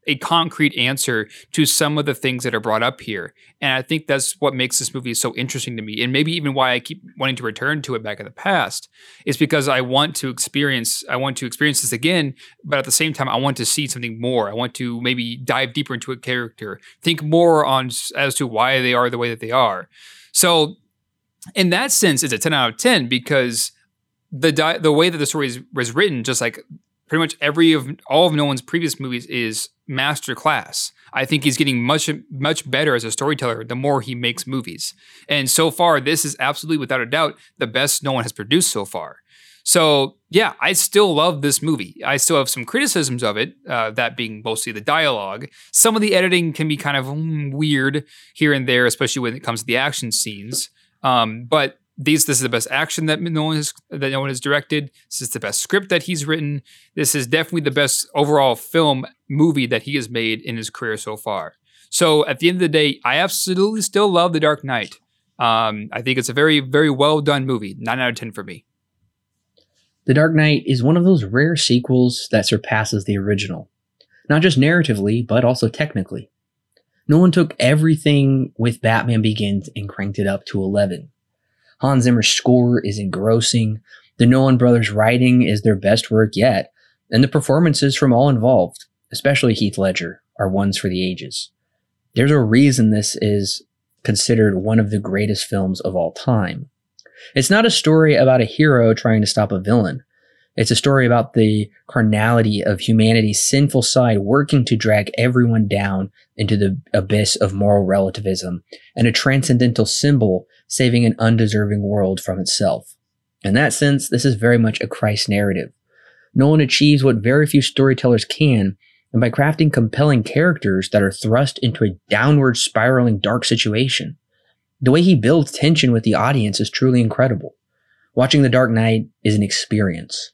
a concrete answer to some of the things that are brought up here. And I think that's what makes this movie so interesting to me. And maybe even why I keep wanting to return to it back in the past is because I want to experience I want to experience this again, but at the same time I want to see something more. I want to maybe dive deeper into a character, think more on as to why they are the way that they are. So in that sense, it's a 10 out of 10 because the di- the way that the story is, was written, just like pretty much every of all of Nolan's previous movies, is master class. I think he's getting much much better as a storyteller the more he makes movies. And so far, this is absolutely without a doubt the best Nolan has produced so far. So yeah, I still love this movie. I still have some criticisms of it, uh, that being mostly the dialogue. Some of the editing can be kind of mm, weird here and there, especially when it comes to the action scenes. Um, but these this is the best action that Nolan has that Nolan has directed. This is the best script that he's written. This is definitely the best overall film movie that he has made in his career so far. So at the end of the day, I absolutely still love The Dark Knight. Um, I think it's a very very well done movie. Nine out of ten for me.
The Dark Knight is one of those rare sequels that surpasses the original, not just narratively but also technically. Nolan took everything with Batman Begins and cranked it up to 11. Hans Zimmer's score is engrossing. The Nolan brothers' writing is their best work yet, and the performances from all involved, especially Heath Ledger, are ones for the ages. There's a reason this is considered one of the greatest films of all time. It's not a story about a hero trying to stop a villain. It's a story about the carnality of humanity's sinful side working to drag everyone down into the abyss of moral relativism and a transcendental symbol saving an undeserving world from itself. In that sense, this is very much a Christ narrative. Nolan achieves what very few storytellers can, and by crafting compelling characters that are thrust into a downward spiraling dark situation. The way he builds tension with the audience is truly incredible. Watching The Dark Knight is an experience.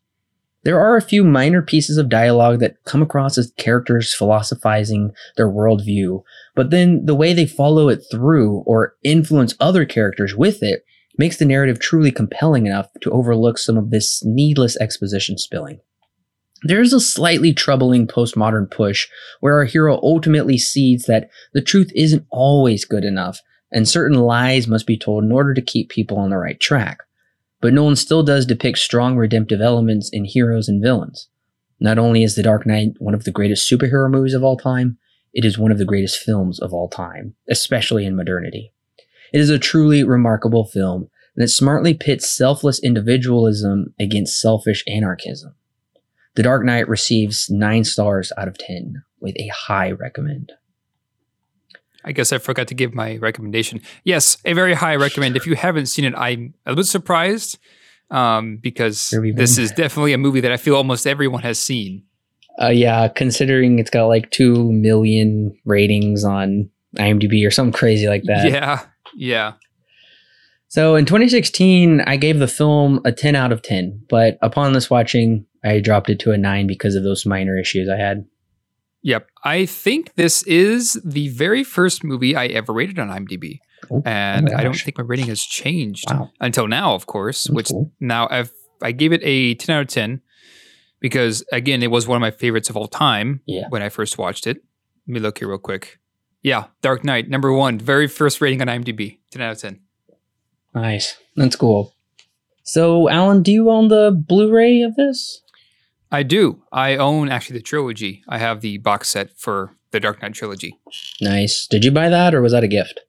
There are a few minor pieces of dialogue that come across as characters philosophizing their worldview, but then the way they follow it through or influence other characters with it makes the narrative truly compelling enough to overlook some of this needless exposition spilling. There's a slightly troubling postmodern push where our hero ultimately sees that the truth isn't always good enough and certain lies must be told in order to keep people on the right track but Nolan still does depict strong redemptive elements in heroes and villains. Not only is The Dark Knight one of the greatest superhero movies of all time, it is one of the greatest films of all time, especially in modernity. It is a truly remarkable film, and it smartly pits selfless individualism against selfish anarchism. The Dark Knight receives 9 stars out of 10, with a high recommend.
I guess I forgot to give my recommendation. Yes, a very high recommend. If you haven't seen it, I'm a little surprised um, because this is definitely a movie that I feel almost everyone has seen.
Uh, yeah, considering it's got like 2 million ratings on IMDb or something crazy like that.
Yeah, yeah.
So in 2016, I gave the film a 10 out of 10, but upon this watching, I dropped it to a 9 because of those minor issues I had.
Yep. I think this is the very first movie I ever rated on IMDb. Oh, and oh I don't think my rating has changed wow. until now, of course, That's which cool. now I've, I gave it a 10 out of 10 because, again, it was one of my favorites of all time yeah. when I first watched it. Let me look here real quick. Yeah, Dark Knight, number one, very first rating on IMDb, 10 out of 10.
Nice. That's cool. So, Alan, do you own the Blu ray of this?
I do. I own actually the trilogy. I have the box set for the Dark Knight trilogy.
Nice. Did you buy that or was that a gift?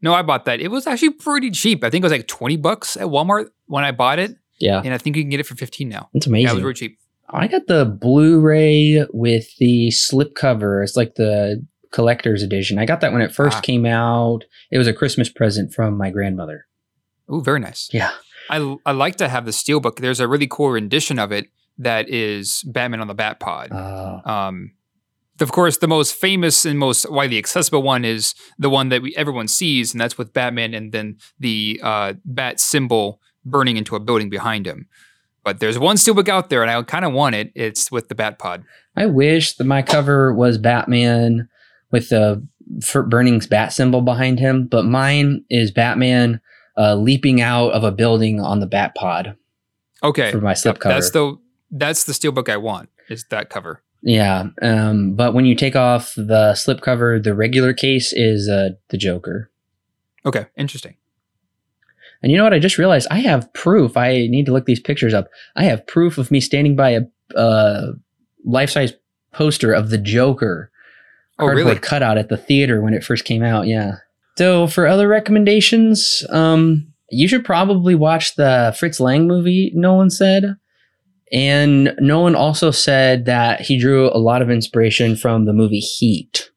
No, I bought that. It was actually pretty cheap. I think it was like 20 bucks at Walmart when I bought it.
Yeah.
And I think you can get it for 15 now.
It's amazing.
Yeah, was really cheap.
I got the Blu-ray with the slipcover. It's like the collector's edition. I got that when it first ah. came out. It was a Christmas present from my grandmother.
Oh, very nice.
Yeah.
I, I like to have the steelbook. There's a really cool rendition of it that is Batman on the Batpod. Uh. Um, of course, the most famous and most widely accessible one is the one that we, everyone sees, and that's with Batman and then the uh, bat symbol burning into a building behind him. But there's one steelbook out there, and I kind of want it. It's with the Bat Pod.
I wish that my cover was Batman with the Burning's bat symbol behind him, but mine is Batman uh, leaping out of a building on the Bat Pod.
Okay.
for my slipcover.
That's the that's the steelbook I want. Is that cover?
yeah, um, but when you take off the slipcover, the regular case is uh, the Joker.
Okay, interesting.
And you know what? I just realized I have proof. I need to look these pictures up. I have proof of me standing by a uh, life size poster of the Joker
Oh,
cardboard
really?
cutout at the theater when it first came out. Yeah. So for other recommendations, um, you should probably watch the Fritz Lang movie. Nolan said, and Nolan also said that he drew a lot of inspiration from the movie Heat,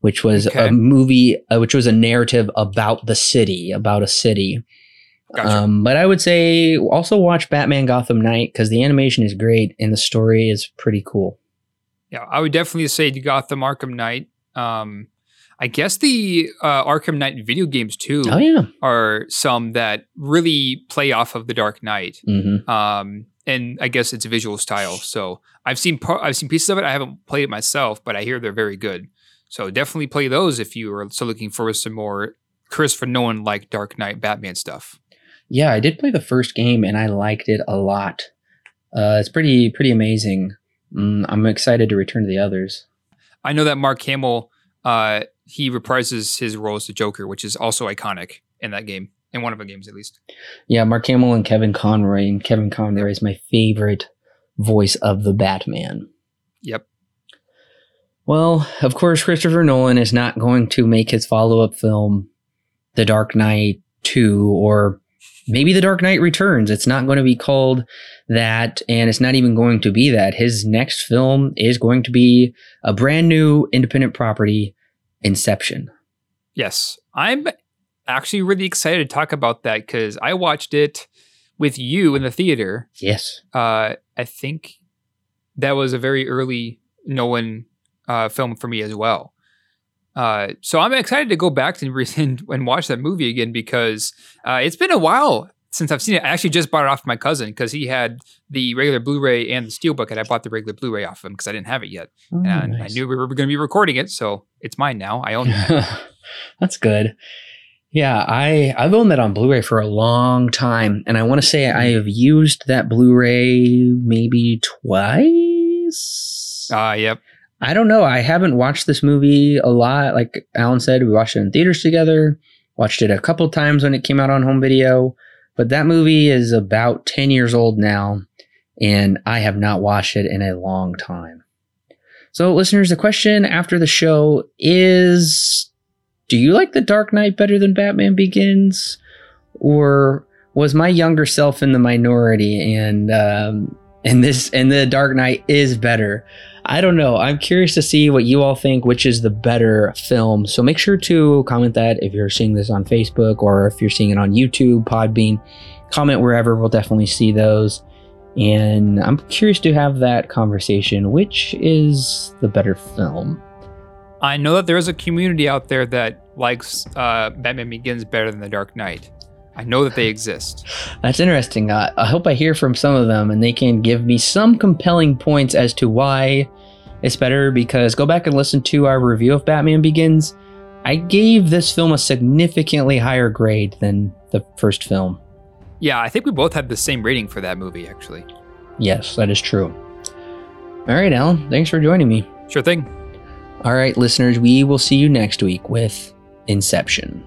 which was
Okay.
a movie, uh, which was a narrative about the city, about a city.
Gotcha.
Um, but I would say also watch Batman Gotham Knight because the animation is great and the story is pretty cool.
yeah, I would definitely say Gotham Arkham Knight. Um, I guess the uh, Arkham Knight video games too
Oh yeah.
are some that really play off of the Dark Knight.
hmm
um, and I guess its a visual style. So I've seen par- I've seen pieces of it. I haven't played it myself, but I hear they're very good. So definitely play those if you are so looking for some more Christopher Nolan like Dark Knight Batman stuff.
Yeah, I did play the first game and I liked it a lot. Uh, it's pretty pretty amazing. Mm, I'm excited to return to the others.
I know that Mark Hamill uh, he reprises his role as the Joker, which is also iconic in that game, in one of the games at least.
Yeah, Mark Hamill and Kevin Conroy, and Kevin Conroy is my favorite voice of the Batman.
Yep.
Well, of course, Christopher Nolan is not going to make his follow up film, The Dark Knight 2, or maybe The Dark Knight Returns. It's not going to be called that, and it's not even going to be that. His next film is going to be a brand new independent property, Inception.
Yes, I'm actually really excited to talk about that because I watched it with you in the theater.
Yes.
Uh, I think that was a very early Nolan uh, film for me as well. Uh, so I'm excited to go back and, (laughs) re- and, and watch that movie again because uh, it's been a while since I've seen it. I actually just bought it off my cousin because he had the regular Blu-ray and the Steelbook, and I bought the regular Blu-ray off him because I didn't have it yet,
Oh,
and I knew we were going to be recording it, so it's mine now. I own it. (laughs)
That's good. Yeah, I I've owned that on Blu-ray for a long time, and I want to say I have used that Blu-ray maybe twice.
Uh, yep.
I don't know. I haven't watched this movie a lot. Like Alan said, we watched it in theaters together. Watched it a couple times when it came out on home video. But that movie is about 10 years old now, and I have not watched it in a long time. So, listeners, the question after the show is Do you like The Dark Knight better than Batman Begins? Or was my younger self in the minority and um, and this and the Dark Knight is better? I don't know. I'm curious to see what you all think, which is the better film. So make sure to comment that if you're seeing this on Facebook or if you're seeing it on YouTube, Podbean. Comment wherever. We'll definitely see those. And I'm curious to have that conversation. Which is the better film?
I know that there is a community out there that likes uh, Batman Begins better than The Dark Knight. I know that they exist.
That's interesting. Uh, I hope I hear from some of them and they can give me some compelling points as to why it's better. Because go back and listen to our review of Batman Begins. I gave this film a significantly higher grade than the first film.
Yeah, I think we both had the same rating for that movie, actually.
Yes, that is true. All right, Alan, thanks for joining me.
Sure thing.
All right, listeners, we will see you next week with Inception.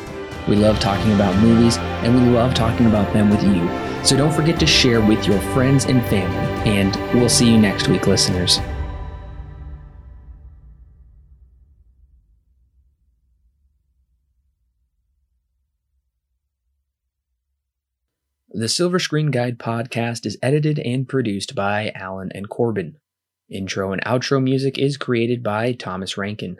We love talking about movies and we love talking about them with you. So don't forget to share with your friends and family. And we'll see you next week, listeners. The Silver Screen Guide podcast is edited and produced by Alan and Corbin. Intro and outro music is created by Thomas Rankin.